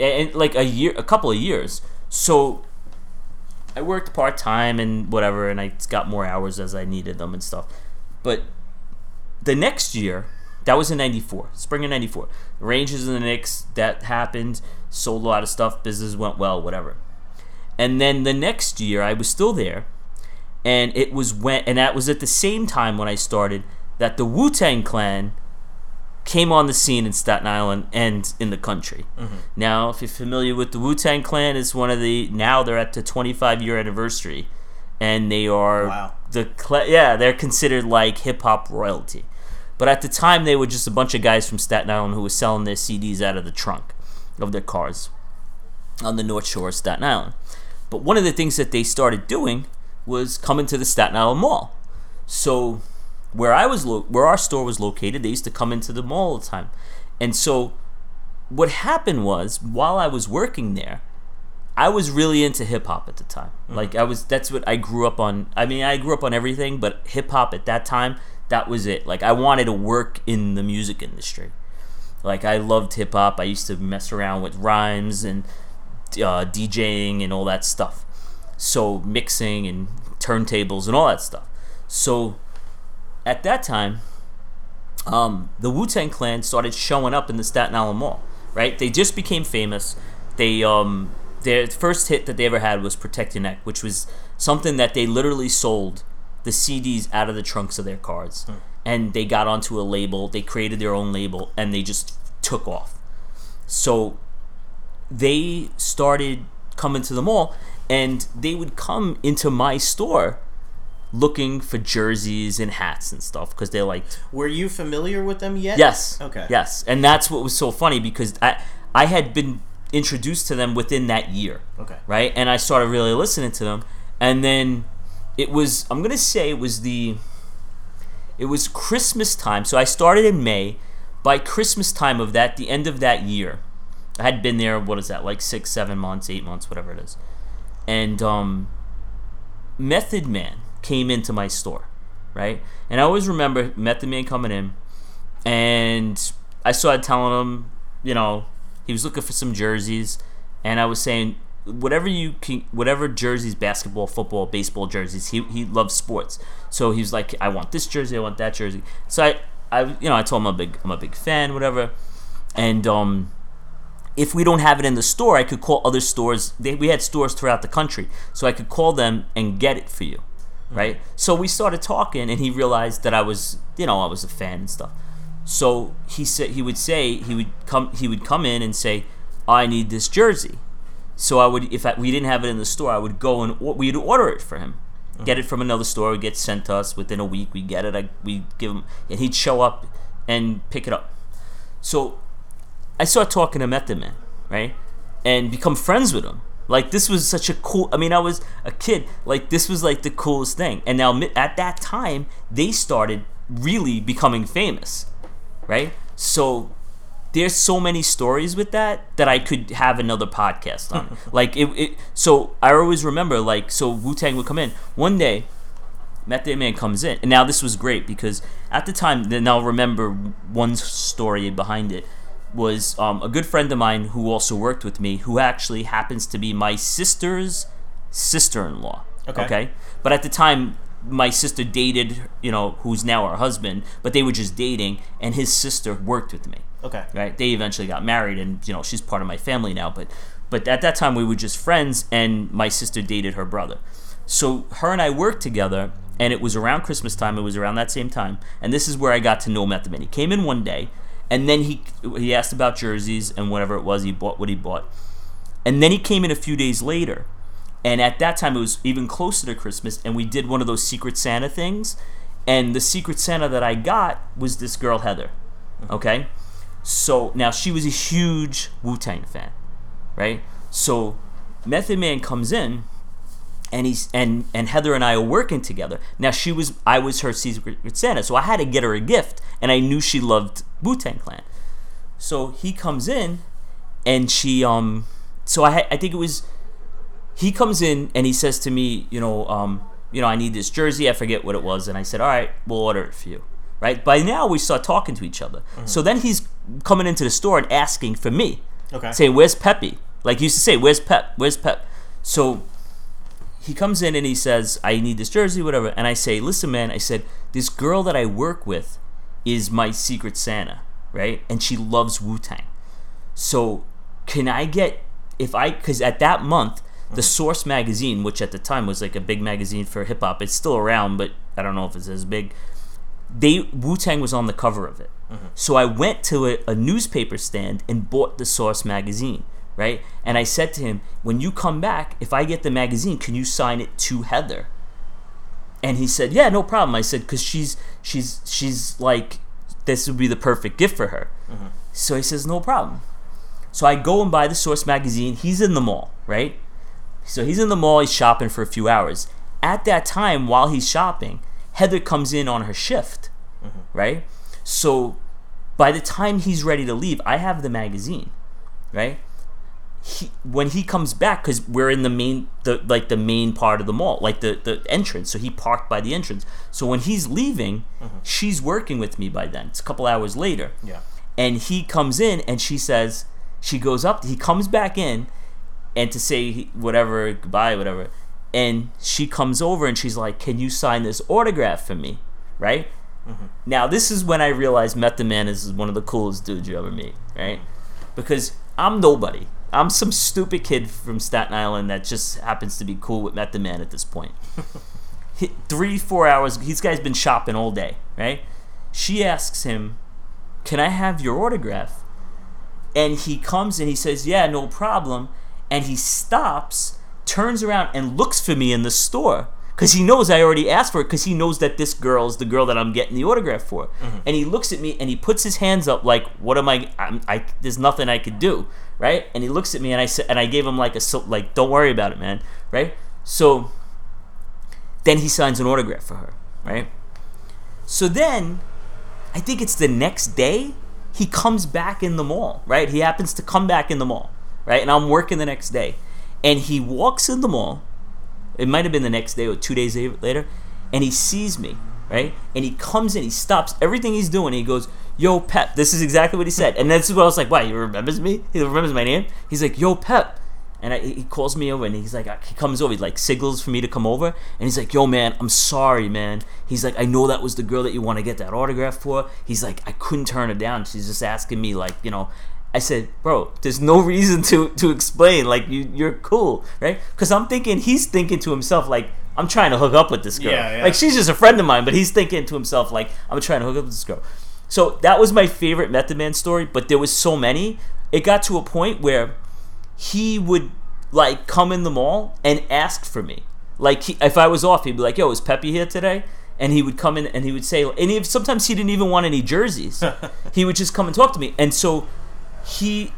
and like a year, a couple of years. So I worked part time and whatever, and I got more hours as I needed them and stuff. But the next year, that was in '94, spring of '94. The Rangers and the Knicks that happened, sold a lot of stuff, business went well, whatever. And then the next year, I was still there, and it was when, and that was at the same time when I started that the Wu Tang Clan came on the scene in Staten Island and in the country. Mm-hmm. Now, if you're familiar with the Wu Tang Clan, it's one of the now they're at the 25 year anniversary, and they are Wow. The yeah they're considered like hip hop royalty. But at the time, they were just a bunch of guys from Staten Island who were selling their CDs out of the trunk of their cars on the North Shore of Staten Island. But one of the things that they started doing was coming to the Staten Island Mall. So where I was lo- where our store was located, they used to come into the mall all the time. And so what happened was while I was working there, I was really into hip hop at the time. Like I was that's what I grew up on. I mean, I grew up on everything, but hip hop at that time, that was it. Like I wanted to work in the music industry. Like I loved hip hop. I used to mess around with rhymes and uh, DJing and all that stuff. So mixing and turntables and all that stuff. So at that time, um, the Wu Tang Clan started showing up in the Staten Island Mall. Right? They just became famous. They um, their first hit that they ever had was Protect Your Neck, which was something that they literally sold the CDs out of the trunks of their cars, hmm. and they got onto a label. They created their own label, and they just took off. So they started coming to the mall, and they would come into my store looking for jerseys and hats and stuff because they liked Were you familiar with them yet? Yes. Okay. Yes, and that's what was so funny because I I had been introduced to them within that year, Okay. right? And I started really listening to them, and then it was I'm gonna say it was the it was Christmas time. So I started in May. By Christmas time of that, the end of that year, I had been there. What is that? Like six, seven months, eight months, whatever it is. And um, Method Man came into my store, right? And I always remember Method Man coming in, and I started telling him, you know, he was looking for some jerseys, and I was saying, whatever you can, whatever jerseys, basketball, football, baseball jerseys, he he loves sports. So he was like, I want this jersey, I want that jersey. So I, I, you know, I told him I'm a big, I'm a big fan, whatever, and um if we don't have it in the store, I could call other stores. They, we had stores throughout the country, so I could call them and get it for you, right? So we started talking, and he realized that I was, you know, I was a fan and stuff. So he said he would say he would come he would come in and say, "I need this jersey." So I would if I, we didn't have it in the store, I would go and or- we'd order it for him. Uh-huh. Get it from another store. It would get sent to us within a week. We get it. I, we give him, and he'd show up and pick it up. So I started talking to Method Man, right? And become friends with him. Like this was such a cool. I mean, I was a kid. Like this was like the coolest thing. And now at that time, they started really becoming famous, right? So there's so many stories with that that I could have another podcast on. like it, it. So I always remember, like, so Wu Tang would come in one day. Method Man comes in, and now this was great because at the time, then I'll remember one story behind it was um, a good friend of mine who also worked with me, who actually happens to be my sister's sister-in-law. Okay. but at the time, my sister dated, you know, who's now her husband, but they were just dating, and his sister worked with me Okay. right? They eventually got married, and you know she's part of my family now. But but at that time we were just friends, and my sister dated her brother. So her and I worked together, and it was around Christmas time. It was around that same time, and this is where I got to know Method Man. He came in one day, and then he he asked about jerseys and whatever it was. He bought what he bought, and then he came in a few days later. And at that time, it was even closer to Christmas, and we did one of those Secret Santa things. And the Secret Santa that I got was this girl, Heather. Okay? So now she was a huge Wu Tang fan, right? So Method Man comes in, and he's and and Heather and I are working together. Now she was I was her secret Santa, so I had to get her a gift, and I knew she loved Wu Tang Clan. So he comes in, and she um, so I I think it was he comes in and he says to me, you know, um, you know, I need this jersey. I forget what it was, and I said, all right, we'll order it for you. Right. By now we start talking to each other. So then he's coming into the store and asking for me, Okay. saying, "Where's Peppy?" Like you used to say, "Where's Pep? Where's Pep?" So he comes in and he says, "I need this jersey, whatever." And I say, "Listen, man," I said, "This girl that I work with is my secret Santa, right? And she loves Wu Tang. So can I get if I because at that month the Source magazine, which at the time was like a big magazine for hip hop, it's still around, but I don't know if it's as big. They Wu Tang was on the cover of it, mm-hmm. so I went to a, a newspaper stand and bought the Source magazine, right? And I said to him, "When you come back, if I get the magazine, can you sign it to Heather?" And he said, "Yeah, no problem." I said, "Cause she's she's she's like this would be the perfect gift for her." Mm-hmm. So he says, "No problem." So I go and buy the Source magazine. He's in the mall, right? So he's in the mall. He's shopping for a few hours. At that time, while he's shopping, Heather comes in on her shift, mm-hmm. right? So by the time he's ready to leave, I have the magazine, right? He, when he comes back, because we're in the main, the like the main part of the mall, like the the entrance. So he parked by the entrance. So when he's leaving, mm-hmm. she's working with me by then. It's a couple hours later Yeah. and he comes in and she says she goes up he comes back in and to say whatever goodbye whatever. And she comes over and she's like can you sign this autograph for me? Right? Mm-hmm. Now this is when i realized method man is one of the coolest dudes you ever meet right? Because i'm nobody. I'm some stupid kid from staten island that just happens to be cool with method man at this point. Three four hours this guy's been shopping all day right? She asks him can I have your autograph? And he comes and he says, Yeah, no problem. And he stops, turns around, and looks for me in the store. Because he knows I already asked for it, because he knows that this girl is the girl that I'm getting the autograph for. Mm-hmm. And he looks at me and he puts his hands up, like, What am I? I'm, I there's nothing I could do, right? And he looks at me and I said, and I gave him like a, like, Don't worry about it, man, right? So then he signs an autograph for her, right? So then I think it's the next day he comes back in the mall, right? He happens to come back in the mall, right? And I'm working the next day. And he walks in the mall. It might have been the next day or two days later. And he sees me, right? And he comes in, he stops everything he's doing. He goes, Yo, Pep. This is exactly what he said. And this is what I was like, Why? He remembers me? He remembers my name? He's like, Yo, Pep. And I, he calls me over and he's like, he comes over, he like signals for me to come over. And he's like, yo, man, I'm sorry, man. He's like, I know that was the girl that you want to get that autograph for. He's like, I couldn't turn her down. She's just asking me, like, you know. I said, bro, there's no reason to, to explain. Like, you, you're cool, right? Because I'm thinking, he's thinking to himself, like, I'm trying to hook up with this girl. Yeah, yeah. Like, she's just a friend of mine, but he's thinking to himself, like, I'm trying to hook up with this girl. So that was my favorite Method Man story, but there was so many. It got to a point where he would like come in the mall and ask for me. Like he, if I was off, he'd be like, "Yo, is Peppy here today?" and he would come in and he would say, and he, sometimes he didn't even want any jerseys. he would just come and talk to me, and so he.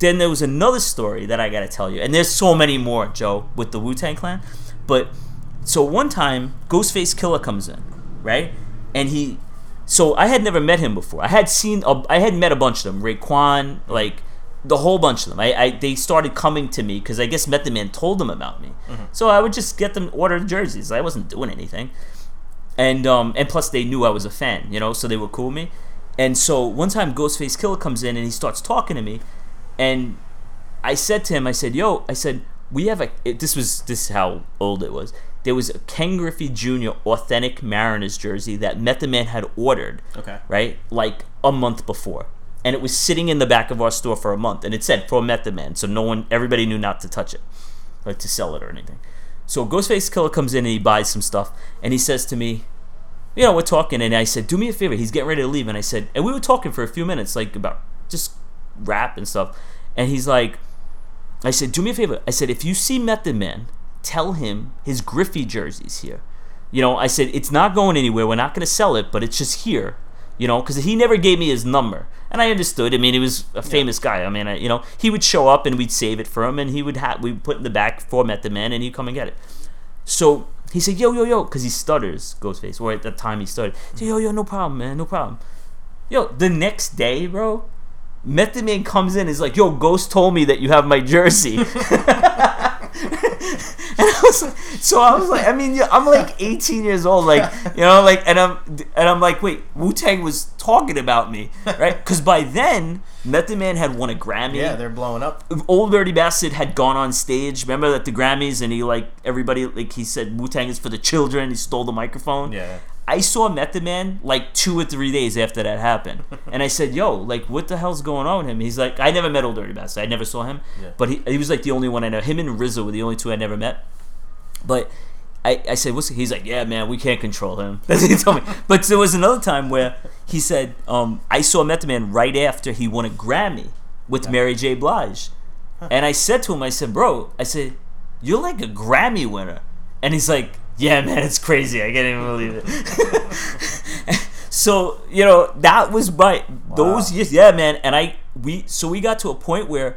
Then there was another story that I got to tell you, and there's so many more, Joe, with the Wu Tang Clan. But so one time, Ghostface Killah comes in, right, and he. So I had never met him before. I had seen, a, I had met a bunch of them, Raekwon, like the whole bunch of them. I, I they started coming to me because I guess Method Man told them about me. So I would just get them order jerseys. I wasn't doing anything, and um and plus they knew I was a fan, you know, so they were cool with me. And so one time Ghostface Killah comes in and he starts talking to me, and I said to him, I said, "Yo," I said, "We have a." It, this was this is how old it was. There was a Ken Griffey Jr. authentic Mariners jersey that Method Man had ordered Okay. right? Like a month before. And it was sitting in the back of our store for a month. And it said for Method Man. So no one, everybody knew not to touch it, like to sell it or anything. So Ghostface Killah comes in and he buys some stuff. And he says to me, you know, we're talking. And I said, do me a favor. He's getting ready to leave. And I said, and we were talking for a few minutes, like about just rap and stuff. And he's like, I said, do me a favor. I said, if you see Method Man, tell him his Griffey jersey's here. You know, I said, it's not going anywhere. We're not going to sell it, but it's just here. You know, because he never gave me his number. And I understood. I mean, he was a famous guy. I mean, I, you know, he would show up and we'd save it for him and he would have, we'd put in the back for Method Man and he'd come and get it. So he said, yo, yo, yo, because he stutters, Ghostface, or at the time he stuttered. He said, yo, yo, no problem, man, no problem. Yo, the next day, bro, Method Man comes in, is like, yo, Ghost told me that you have my jersey. and I was like, so I was like, I mean, yeah, I'm like 18 years old, like, you know, like, and I'm, and I'm like, wait, Wu Tang was talking about me, right? Because by then, Method Man had won a Grammy. Yeah, they're blowing up. Old Dirty Bastard had gone on stage. Remember at the Grammys, and he like everybody like he said Wu Tang is for the children. He stole the microphone. Yeah. I saw Method Man like two or three days after that happened, and I said, "Yo, like, what the hell's going on with him?" He's like, "I never met Old Dirty Bastard. I never saw him, Yeah. but he, he was like the only one I know. Him and RZA were the only two I never met." But I, I said, "What's?" He's like, "Yeah, man, we can't control him." That's what he told me. But there was another time where he said, um, "I saw Method Man right after he won a Grammy with Mary J. Blige," and I said to him, "I said, bro, I said, you're like a Grammy winner," and he's like, "Yeah, man, it's crazy. I can't even believe it." so you know that was my those years, yeah, man. And I we so we got to a point where.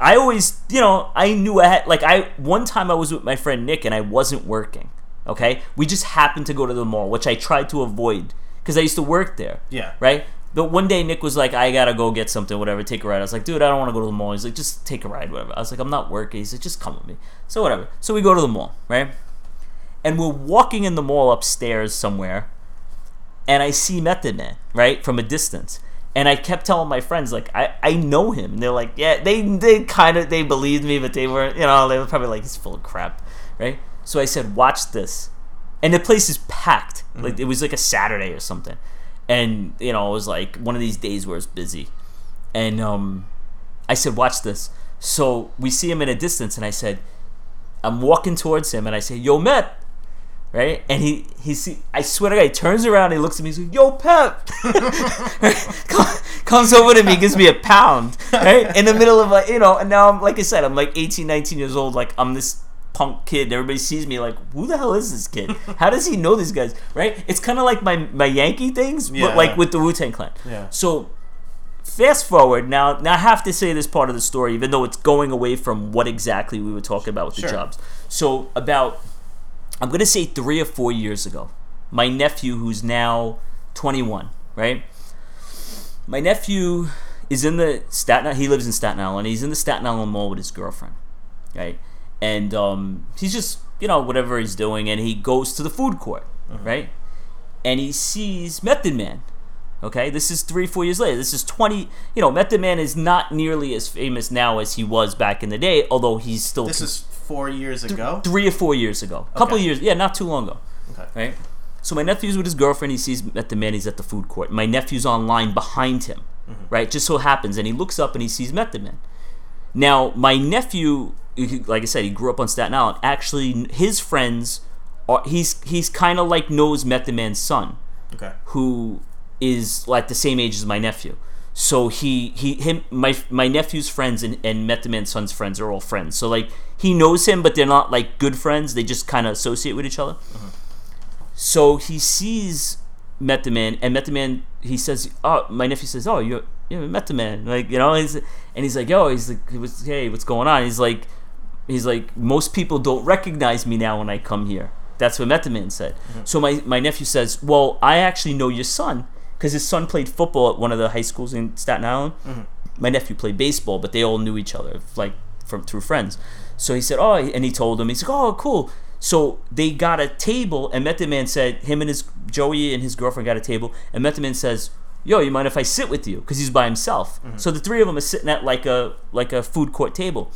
I always, you know, I knew I had like I one time I was with my friend Nick and I wasn't working. Okay, we just happened to go to the mall, which I tried to avoid because I used to work there. Yeah. Right. But one day Nick was like, "I gotta go get something, whatever. Take a ride." I was like, "Dude, I don't want to go to the mall." He's like, "Just take a ride, whatever." I was like, "I'm not working." He's like, "Just come with me." So whatever. So we go to the mall, right? And we're walking in the mall upstairs somewhere, and I see Method Man, right, from a distance. And I kept telling my friends, like, I, I know him. And they're like, yeah, they, they kind of, they believed me, but they weren't, you know, they were probably like, he's full of crap, right? So I said, watch this. And the place is packed. Like, it was like a Saturday or something. And, you know, it was like one of these days where it's busy. And um, I said, watch this. So we see him in a distance, and I said, I'm walking towards him, and I say, yo, Met, right? And he he see, I swear to God, he turns around, he looks at me, he's like, "Yo, Pep," comes over to me, gives me a pound, right? In the middle of like you know, and now I'm like I said, I'm like 18, 19 years old, like I'm this punk kid. Everybody sees me like, who the hell is this kid? How does he know these guys? Right? It's kind of like my my Yankee things, Yeah. but like with the Wu Tang Clan. Yeah. So fast forward now now i have to say this part of the story even though it's going away from what exactly we were talking about with the jobs so about i'm going to say three or four years ago. My nephew who's now 21 right? My nephew is in the staten he lives in staten island he's in the staten island mall with his girlfriend right? And um, he's just you know whatever he's doing and he goes to the food court right? And he sees method man Okay, this is three, four years later. This is 20. You know, Method Man is not nearly as famous now as he was back in the day, although he's still This is four years ago. three or four years ago. A couple Okay. years, yeah, not too long ago. Okay. Right? So my nephew's with his girlfriend. He sees Method Man. He's at the food court. My nephew's online behind him. Mm-hmm. Right? Just so happens. And he looks up and he sees Method Man. Now, my nephew, like I said, he grew up on Staten Island. Actually, his friends are, he's, he's kind of like knows Method Man's son Okay. who is like the same age as my nephew. So he he him my my nephew's friends and, and Method Man's son's friends are all friends. So like he knows him, but they're not like good friends. They just kind of associate with each other. Mm-hmm. So he sees Method Man, and Method Man, he says, "Oh, my nephew says, oh, you you met the man, like you know," he's, and he's like, "Yo," he's like, he was, "Hey, what's going on?" He's like, he's like, most people don't recognize me now when I come here. That's what Method Man said. Mm-hmm. So my my nephew says, "Well, I actually know your son because his son played football at one of the high schools in Staten Island." Mm-hmm. my nephew played baseball, but they all knew each other, like from through friends. So he said, "Oh," and he told him, he's like, "Oh, cool." So they got a table, and Method Man said, him and his Joey and his girlfriend got a table, and Method Man says, "Yo, you mind if I sit with you?" Because he's by himself. Mm-hmm. So the three of them are sitting at like a like a food court table.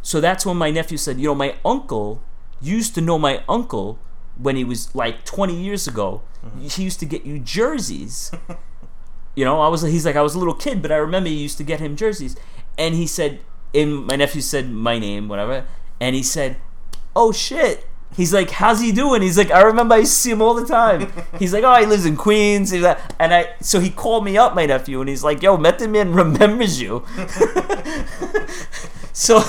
So that's when my nephew said, "You know, my uncle used to know my uncle when he was like 20 years ago. Mm-hmm. He used to get you jerseys." you know, I was he's like I was a little kid, but I remember he used to get him jerseys, and he said, and my nephew said my name, whatever, and he said, "Oh shit." He's like, "How's he doing?" He's like, "I remember I used to see him all the time." He's like, "Oh, he lives in Queens." He's like, and I, so he called me up, my nephew, and he's like, "Yo, Method Man remembers you." so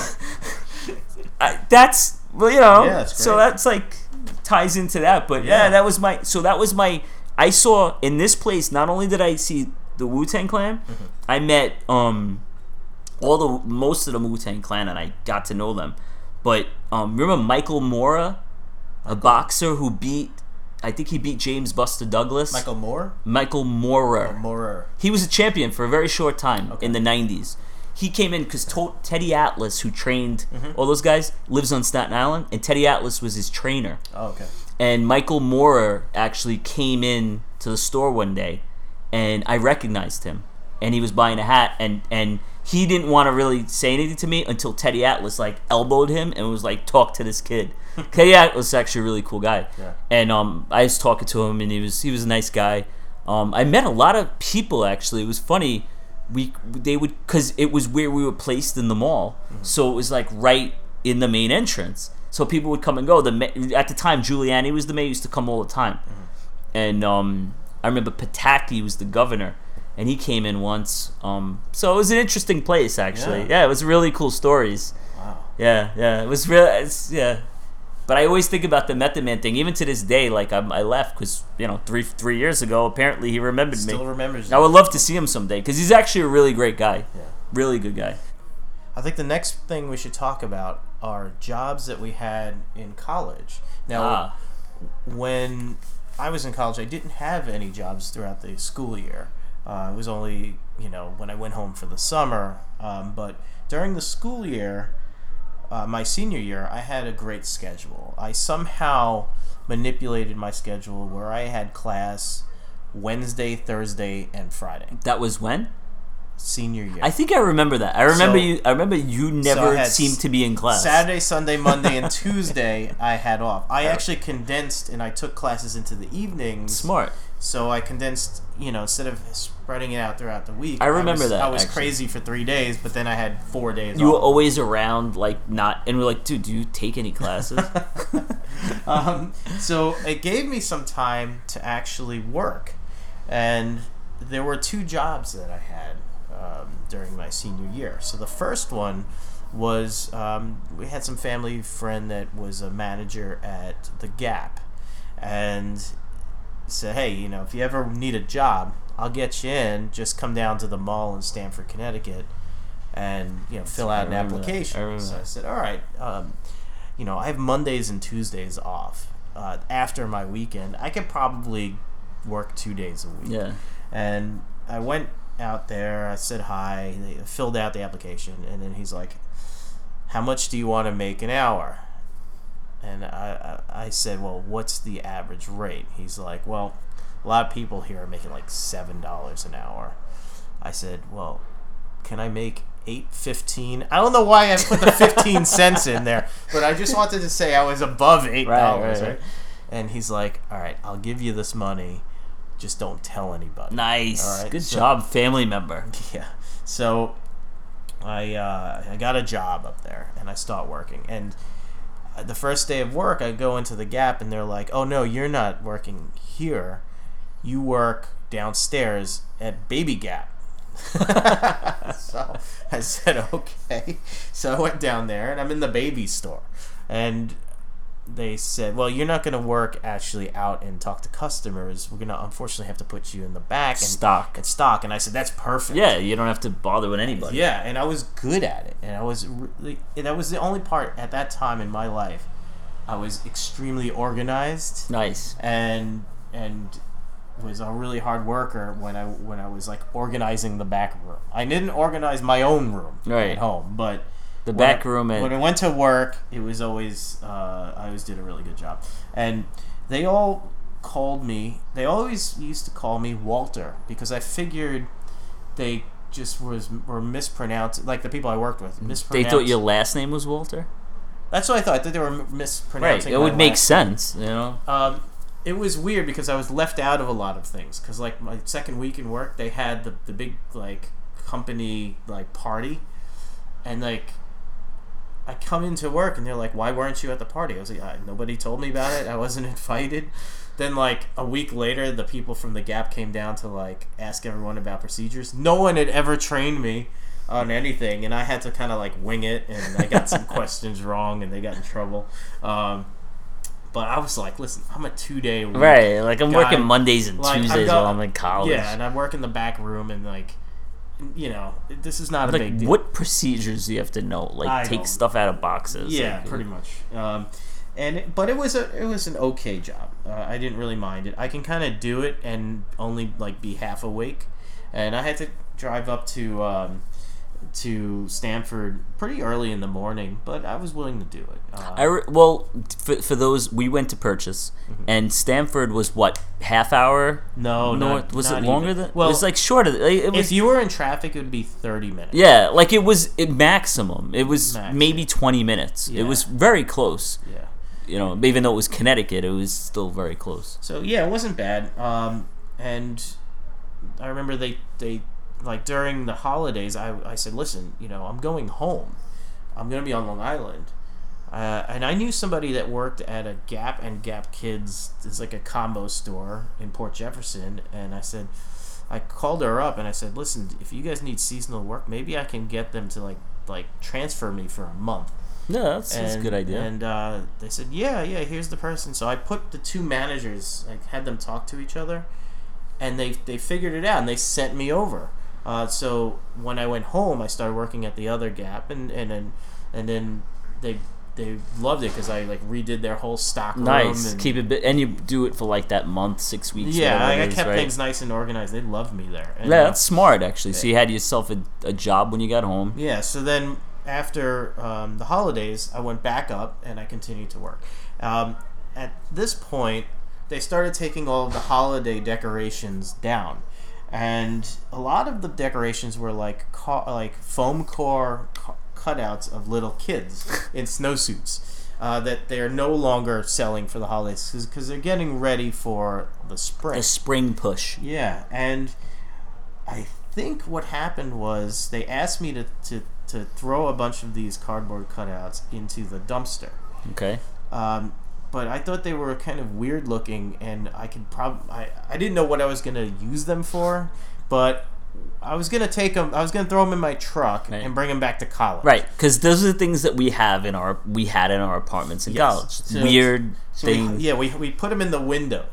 I, that's well, you know, Yeah, that's so that's like ties into that. But yeah. Yeah. that was my so that was my I saw in this place. Not only did I see the Wu Tang Clan, Mm-hmm. I met um all the most of the Wu Tang Clan, and I got to know them. But um, remember Michael Moorer, a boxer who beat. I think he beat James Buster Douglas. Michael Moore? Michael Morer. Moorer. He was a champion for a very short time Okay. in the 90s. He came in because Teddy Atlas, who trained Mm-hmm. all those guys, lives on Staten Island, and Teddy Atlas was his trainer. Oh, okay. And Michael Moorer actually came in to the store one day, and I recognized him. And he was buying a hat, and and he didn't want to really say anything to me until Teddy Atlas like elbowed him and was like, "Talk to this kid." Teddy Atlas is actually a really cool guy, Yeah. and um, I was talking to him, and he was he was a nice guy. Um, I met a lot of people actually. It was funny. We they would because it was where we were placed in the mall, so it was like right in the main entrance. So people would come and go. The at the time, Giuliani was the mayor. Used to come all the time, and um, I remember Pataki was the governor, and he came in once. Um, so it was an interesting place actually. Yeah. Yeah, it was really cool stories. Wow. Yeah, yeah, it was real. It's, yeah, but I always think about the Method Man thing. Even to this day, like I'm, I left because you know three three years ago, apparently he remembered Still me. Still remembers. I would love to see him someday because he's actually a really great guy. Yeah. Really good guy. I think the next thing we should talk about are jobs that we had in college. Now, Ah, when I was in college, I didn't have any jobs throughout the school year. Uh, it was only, you know, when I went home for the summer. Um, but during the school year, uh, my senior year, I had a great schedule. I somehow manipulated my schedule where I had class Wednesday, Thursday, and Friday. that was when Senior year. I think I remember that. I remember So- you. I remember you never had seemed to be in class. Saturday, Sunday, Monday, and Tuesday I had off. I actually condensed and I took classes into the evenings. Smart. So I condensed, you know, instead of spreading it out throughout the week. I remember was, that, I was actually. crazy for three days, but then I had four days. You were always around, like not, and we're like, dude, do you take any classes? um, so it gave me some time to actually work, and there were two jobs that I had um, during my senior year. So the first one was um, we had some family friend that was a manager at the Gap, and said, "Hey, you know, if you ever need a job, I'll get you in. Just come down to the mall in Stamford, Connecticut." And you know, fill out an application. I so I said, "All right, um, you know, I have Mondays and Tuesdays off. Uh, after my weekend, I could probably work two days a week. yeah. And I went out there. I said hi. They filled out the application, and then he's like, "How much do you want to make an hour?" And I, I, I said, "Well, what's the average rate?" He's like, "Well, a lot of people here are making like seven dollars an hour." I said, "Well, can I make eight fifteen? I don't know why I put the fifteen cents in there, but I just wanted to say I was above eight dollars, right, right, right. And he's like, "All right, I'll give you this money, just don't tell anybody." Nice. Good so- job, family member. Yeah. So I uh, I got a job up there and I start working and uh, the first day of work I go into the Gap and they're like, "Oh no, you're not working here. You work downstairs at Baby Gap." so I said, "Okay." So I went down there and I'm in the baby store. And they said, "Well, you're not going to work actually out and talk to customers. We're going to unfortunately have to put you in the back and Stock. and stock." And I said, "That's perfect." Yeah, you don't have to bother with anybody. Yeah, and I was good at it, and I was really that was the only part at that time in my life I was extremely organized Nice. and and was a really hard worker when I when I was like organizing the back room. I didn't organize my own room Right. at home, but The back I- room and when I went to work, it was always uh, I always did a really good job, and they all called me. They always used to call me Walter because I figured they just was were mispronounced. Like the people I worked with, mispronounced. they thought your last name was Walter. That's what I thought. I thought they were m- Right. It would make sense, you know. um, it was weird because I was left out of a lot of things. Because like my second week in work, they had the the big like company like party, and like I come into work and they're like, "Why weren't you at the party?" I was like, "I- "Nobody told me about it. I wasn't invited." Then like a week later, the people from the Gap came down to like ask everyone about procedures. No one had ever trained me on anything, and I had to kind of like wing it, and I got some questions wrong, and they got in trouble. Um, but I was like, listen, I'm a two day. Right. Like I'm Guy- working Mondays and like, Tuesdays got- while I'm in college. Yeah, and I work in the back room, and like, you know, this is not a like big deal. what procedures do you have to know? Like I take stuff out of boxes. Yeah, like, pretty much. Um, and it, but it was a it was an okay job. Uh, I didn't really mind it. I can kind of do it and only like be half awake. And I had to drive up to um, to Stamford pretty early in the morning, but I was willing to do it. Uh, I re- well for, for those we went to purchase, Mm-hmm. and Stamford was what half hour no, north. not, was not it longer even. than? Well, it was like shorter. Like, it was if you were in traffic, it would be thirty minutes. yeah, like it was it maximum. It was Max, maybe twenty minutes. It was very close. Yeah. You know, even though it was Connecticut, it was still very close. So yeah, it wasn't bad. Um, and I remember they they like during the holidays, I I said, listen, you know, I'm going home. I'm gonna be on Long Island. Uh, and I knew somebody that worked at a Gap and Gap Kids. It's like a combo store in Port Jefferson, and I said, I called her up and I said, listen, if you guys need seasonal work, maybe I can get them to like like transfer me for a month. Yeah, that's, that's a good idea. And uh, they said, "Yeah, yeah, here's the person." So I put the two managers, like, had them talk to each other, and they they figured it out, and they sent me over. Uh, so when I went home, I started working at the other Gap, and and then and then they they loved it because I like redid their whole stock room. nice. and, Keep it, bi- and you do it for like that month, six weeks. yeah, I, I kept right? things nice and organized. They loved me there. And, Yeah, that's smart actually. So you had yourself a, a job when you got home. Yeah, so then after um, the holidays, I went back up and I continued to work. Um, at this point, they started taking all of the holiday decorations down, and a lot of the decorations were like ca- like foam core cu- cutouts of little kids in snowsuits. Uh, that they are no longer selling for the holidays because they're getting ready for the spring. A spring push. Yeah, and I think what happened was they asked me to, to, to throw a bunch of these cardboard cutouts into the dumpster. Okay. Um, but I thought they were kind of weird looking, and I could probably I, I didn't know what I was gonna use them for, but I was gonna take them. I was gonna throw them in my truck Right. and bring them back to college. Right, because those are the things that we have in our we had in our apartments in Yes. college. So- Weird So we, things. yeah, we, we put them in the windows.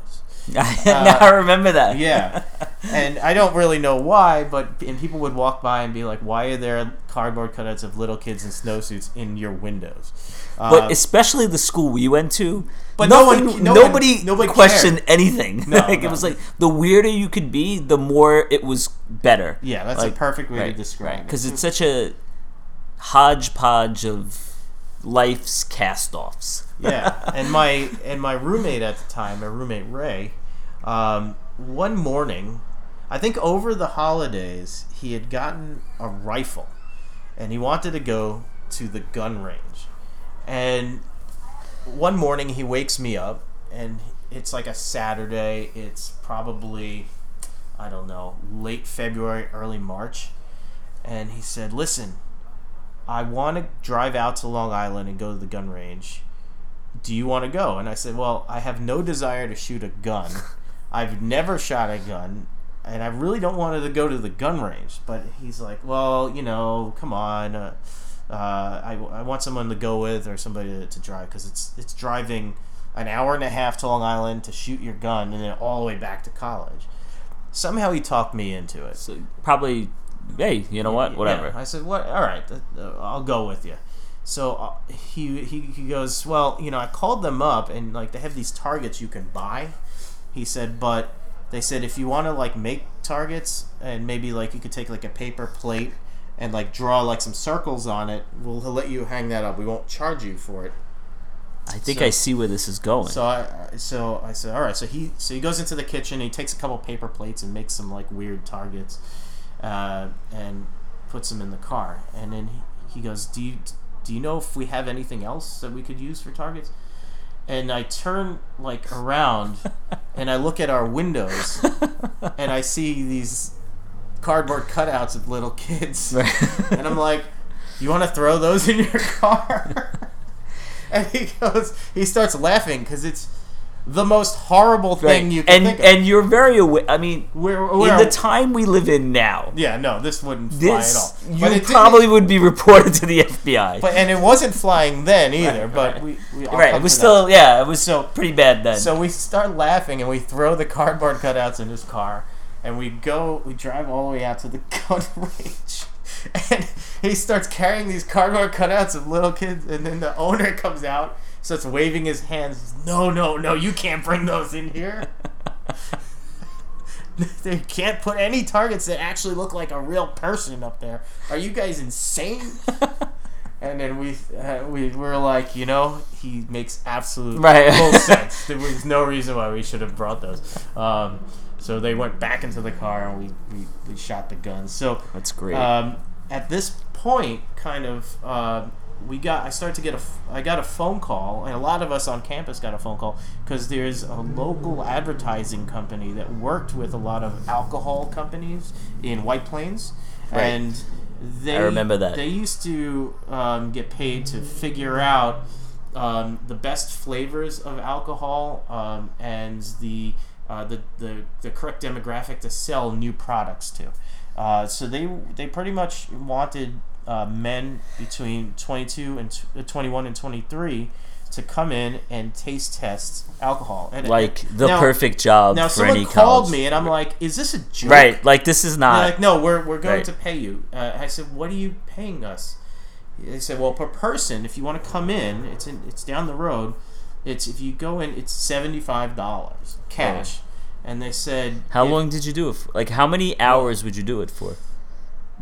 now I remember that. Yeah, and I don't really know why, but and people would walk by and be like, "Why are there cardboard cutouts of little kids in snowsuits in your windows?" But Uh, especially the school we went to, But no one- no one- nobody, nobody questioned cared. anything. No, like, no. It was like the weirder you could be, the more it was better. yeah, that's like, a perfect way to right, describe it. Because it's such a hodgepodge of life's cast-offs. Yeah, and my and my roommate at the time, my roommate Ray, um, one morning, I think over the holidays, he had gotten a rifle, and he wanted to go to the gun range, and one morning he wakes me up, and it's like a Saturday. It's probably, I don't know, late February, early March, and he said, "Listen." I want to drive out to Long Island and go to the gun range. Do you want to go? And I said, Well, I have no desire to shoot a gun. I've never shot a gun, and I really don't want to go to the gun range. But he's like, Well, you know, come on. Uh, Uh, I, I want someone to go with or somebody to, to drive because it's it's driving an hour and a half to Long Island to shoot your gun and then all the way back to college. Somehow he talked me into it. So probably, hey, you know what? Whatever. Yeah. I said, "What? All right, I'll go with you." So uh, he, he he goes, "Well, you know, I called them up and like they have these targets you can buy." He said, "But they said if you want to like make targets and maybe like you could take like a paper plate and like draw like some circles on it, we'll let you hang that up. We won't charge you for it." I think So- I see where this is going. So I so I said, all right. So he so he goes into the kitchen. He takes a couple paper plates and makes some like weird targets, uh, and puts them in the car. And then he, he goes, do you do you know if we have anything else that we could use for targets? And I turn like around, and I look at our windows, and I see these cardboard cutouts of little kids, and I'm like, you want to throw those in your car? and he goes, he starts laughing because it's the most horrible thing Right. you can and think of. and you're very aware. I mean, We're, in the time we live in now, yeah, no, this wouldn't fly this at all. you But it probably would be reported to the FBI. but and it wasn't flying then either. Right, but right. we, we right, it was to that. still yeah, it was So- pretty bad then. So we start laughing and we throw the cardboard cutouts in his car and we go, we drive all the way out to the gun range. And he starts carrying these cardboard cutouts of little kids, and then the owner comes out, starts waving his hands. No, no, no, you can't bring those in here. they can't put any targets that actually look like a real person up there. Are you guys insane? And then we uh, we were like, you know, he makes absolute Right. full sense. There was no reason why we should have brought those. Um, so they went back into the car and we, we, we shot the guns. So That's great. um, at this point, kind of, uh, we got. I started to get a. I got a phone call, and a lot of us on campus got a phone call because there's a local advertising company that worked with a lot of alcohol companies in White Plains, Right. and they. I remember that. They used to um, get paid to figure out um, the best flavors of alcohol um, and the, uh, the the the correct demographic to sell new products to. Uh, so they they pretty much wanted uh, men between 22 and t- uh, 21 and 23 to come in and taste test alcohol. And like the now- perfect job Now for someone any called college. me and I'm like, "Is this a joke?" Right, like this is not. like, no, we're, we're going Right. to pay you. Uh, I said, what are you paying us? They said, well, per person, if you want to come in, it's in, it's down the road. It's if you go in, it's seventy five dollars cash. And they said, how long did you do it? For? Like how many hours would you do it for?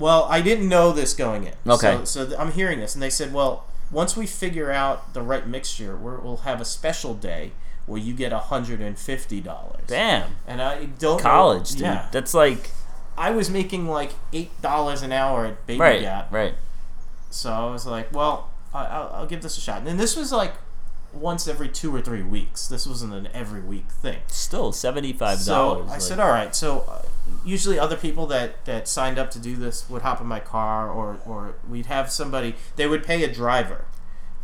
Well, I didn't know this going in. Okay. So, so th- I'm hearing this, and they said, well, once we figure out the right mixture, we're, we'll have a special day where you get hundred and fifty dollars. Damn, And I don't know- college, dude. Yeah. That's like I was making like eight dollars an hour at Baby right, Gap. right. So I was like, well, I, I'll, I'll give this a shot. And then this was like once every two or three weeks. This wasn't an every week thing. Still seventy five dollars. So. I said, all right. So uh, usually other people that, that signed up to do this would hop in my car or, or we'd have somebody, they would pay a driver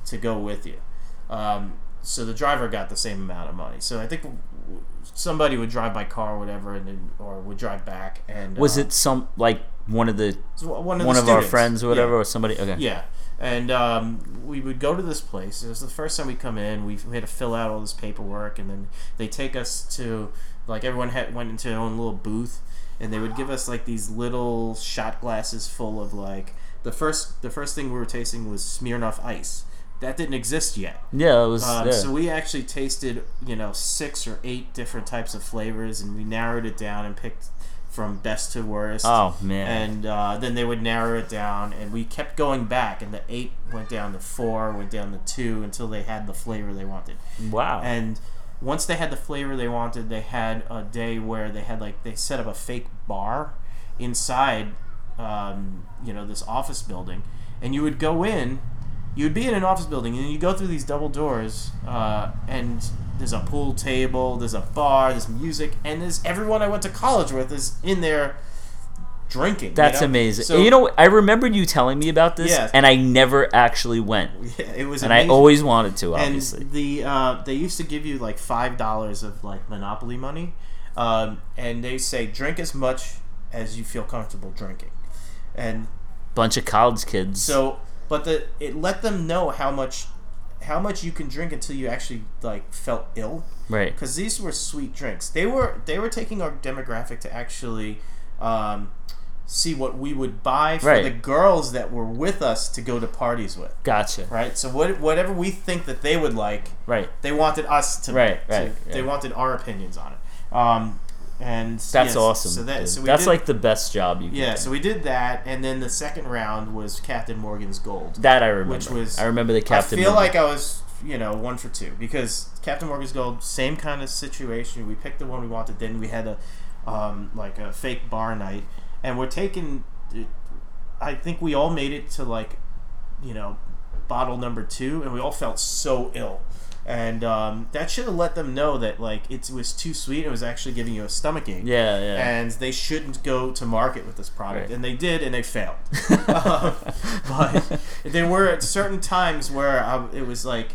to go with you. Um, so the driver got the same amount of money. So I think somebody would drive my car or whatever and then, or would drive back. And was uh, it some like one of the one of, one the of our friends or Yeah. whatever or somebody? Okay. Yeah, and um, we would go to this place. It was the first time we come in. We, we had to fill out all this paperwork, and then they take us to like everyone had went into their own little booth, and they would give us like these little shot glasses full of like the first the first thing we were tasting was Smirnoff Ice. That didn't exist yet. Yeah, it was. Um, yeah. So we actually tasted, you know, six or eight different types of flavors, and we narrowed it down and picked from best to worst oh man. and uh, then they would narrow it down and we kept going back and the eight went down to four went down to two until they had the flavor they wanted wow. and once they had the flavor they wanted they had a day where they had like they set up a fake bar inside um, you know this office building. And you would go in you would be in an office building and you go through these double doors uh, and there's a pool table there's a bar there's music and there's everyone i went to college with is in there drinking you That's know? amazing. so you know, I remembered you telling me about this, Yes. and I never actually went, yeah, it was and I always wanted to. Obviously, And the uh, they used to give you like five dollars of like Monopoly money, um, and they say drink as much as you feel comfortable drinking, and bunch of college kids. so but the it let them know how much how much you can drink until you actually like felt ill Right. because these were sweet drinks. They were they were taking our demographic to actually um, see what we would buy for Right. the girls that were with us to go to parties with. Gotcha. Right. So what whatever we think that they would like, Right. they wanted us to Right, to- right, They wanted our opinions on it. Um, and That's yes, awesome. So that so we That's did, like the best job you can yeah. get. So we did that, and then the second round was Captain Morgan's Gold. that I remember. Which was- I remember the Captain. I feel Morgan. like I was, you know, one for two because Captain Morgan's Gold, same kind of situation. We picked the one we wanted. Then we had a, um, like a fake bar night, and we're taking. I think we all made it to like, you know, bottle number two, and we all felt so ill. And um, that should have let them know that like it was too sweet. It was actually giving you a stomach ache Yeah, yeah. and they shouldn't go to market with this product, Right. and they did, and they failed. Um, but there were certain times where I, it was like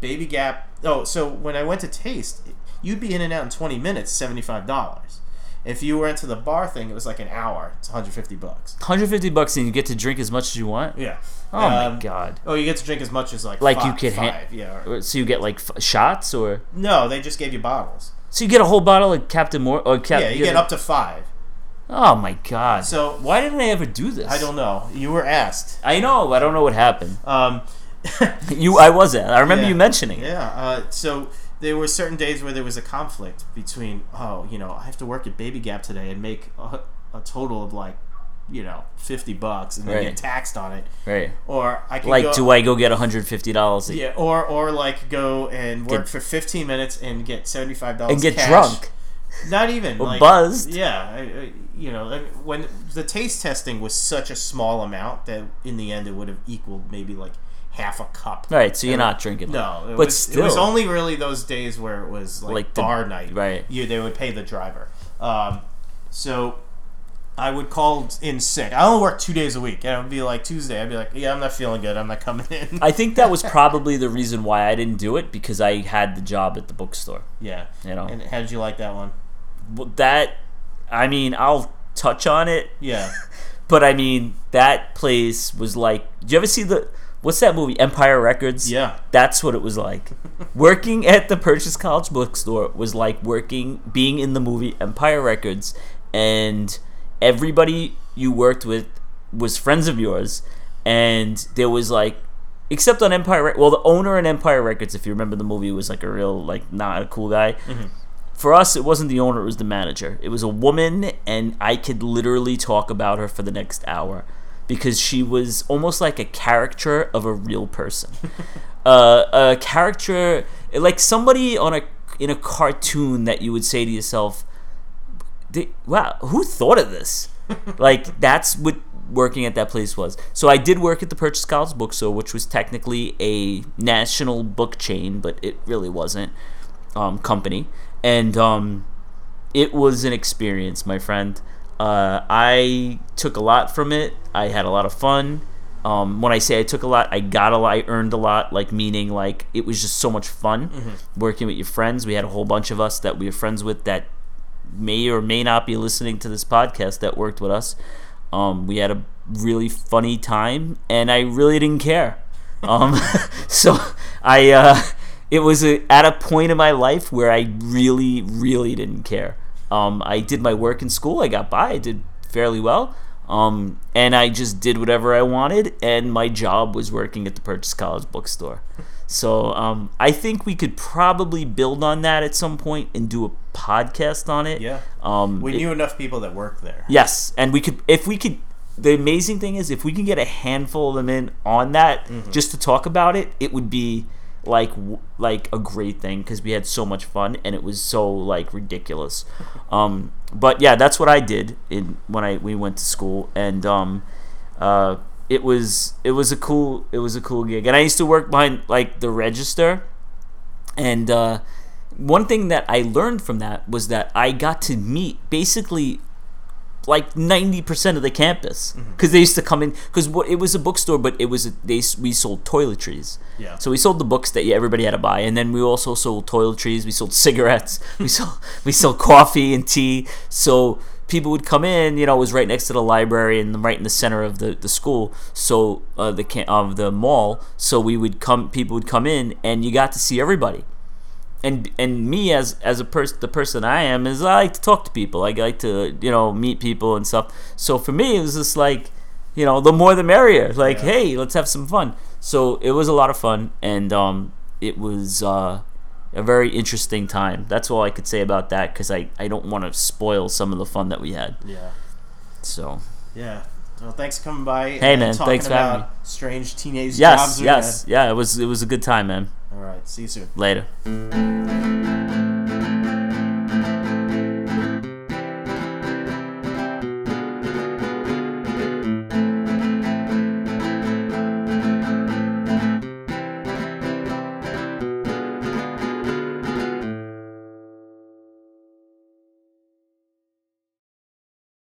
Baby Gap. Oh, so when I went to taste, you'd be in and out in twenty minutes, seventy five dollars. If you were into the bar thing, it was like an hour. It's one hundred fifty bucks. 150 bucks and you get to drink as much as you want. Yeah. Oh Um, my god. Oh, you get to drink as much as like Like fi- you could ha- five. yeah. or- So you get like f- shots, or no, they just gave you bottles. so you get a whole bottle of Captain Mor or Cap- yeah, you get up to five. Oh my god. So why didn't I ever do this? I don't know. You were asked. I know. I don't know what happened. Um, You, I was at. I remember Yeah. you mentioning it. Yeah. Uh, so there were certain days where there was a conflict between, oh, you know, I have to work at Baby Gap today and make a, a total of like, you know, fifty bucks and then Right. get taxed on it, Right. or I Like, go, do I go get 150 dollars Yeah, or or like go and work Get- for fifteen minutes and get seventy five dollars and get cash. drunk Not even like, buzzed? Yeah, I, I, you know, when the taste testing was such a small amount that in the end it would have equaled maybe like half a cup. Right. So you're And- not drinking. No, it But was, still. it was only really those days where it was like, Like the- bar night. right. You they would pay the driver. Um, so I would call in sick. I only work two days a week, and it would be like Tuesday. I'd be like, "Yeah, I'm not feeling good. I'm not coming in." I think that was probably the reason why I didn't do it because I had the job at the bookstore. yeah. You know. And how did you like that one? Well, that, I mean, I'll touch on it, Yeah. but I mean, that place was like. Do you ever see the what's that movie Empire Records? Yeah. That's what it was like. working at the Purchase College bookstore was like working, being in the movie Empire Records, and everybody you worked with was friends of yours, and there was like, except on Empire. Well, the owner in Empire Records, if you remember the movie, was like a real like not a cool guy. Mm-hmm. For us, it wasn't the owner; it was the manager. It was a woman, and I could literally talk about her for the next hour because she was almost like a caricature of a real person. uh, a character like somebody on a in a cartoon that you would say to yourself, "They- "Wow, who thought of this?" like that's what working at that place was. So I did work at the Purchase College Bookstore, which was technically a national book chain, but it really wasn't um, company, and um, it was an experience, my friend. Uh, I took a lot from it. I had a lot of fun. Um, when I say I took a lot, I got a lot. I earned a lot. Like meaning, like it was just so much fun working with your friends. We had a whole bunch of us that we were friends with that may or may not be listening to this podcast that worked with us. Um, we had a really funny time, and I really didn't care. Um, so I, uh, it was a, at a point in my life where I really, really didn't care. Um, I did my work in school. I got by. I did fairly well. Um, and I just did whatever I wanted, and my job was working at the Purchase College bookstore. So um, I think we could probably build on that at some point and do a podcast on it. Yeah. Um, We it- knew enough people that worked there. Yes, and we could if we could. The amazing thing is if we can get a handful of them in on that just to talk about it, it would be like like a great thing because we had so much fun and it was so like ridiculous. Um, but yeah, that's what I did in when I we went to school and um, uh, it was it was a cool it was a cool gig and I used to work behind like the register and uh, one thing that I learned from that was that I got to meet basically like 90% of the campus because they used to come in because what it was a bookstore but it was a, they we sold toiletries Yeah. so we sold the books that everybody had to buy and then we also sold toiletries we sold cigarettes we sold we sold coffee and tea so people would come in. You know, it was right next to the library and right in the center of the, the school. So uh, the can- of the mall. So we would come. People would come in, and you got to see everybody. And and me as as a person, the person I am is I like to talk to people. I like to you know meet people and stuff. So for me, it was just like you know the more the merrier. Like Yeah. hey, let's have some fun. So it was a lot of fun, and um, it was. Uh, a very interesting time. That's all I could say about that because I, I don't want to spoil some of the fun that we had. Yeah. So Yeah. Well, thanks for coming by. Hey, and man, talking thanks for having about Strange teenage yes, jobs. we yes, yeah. It was it was a good time, man. All right. See you soon. Later.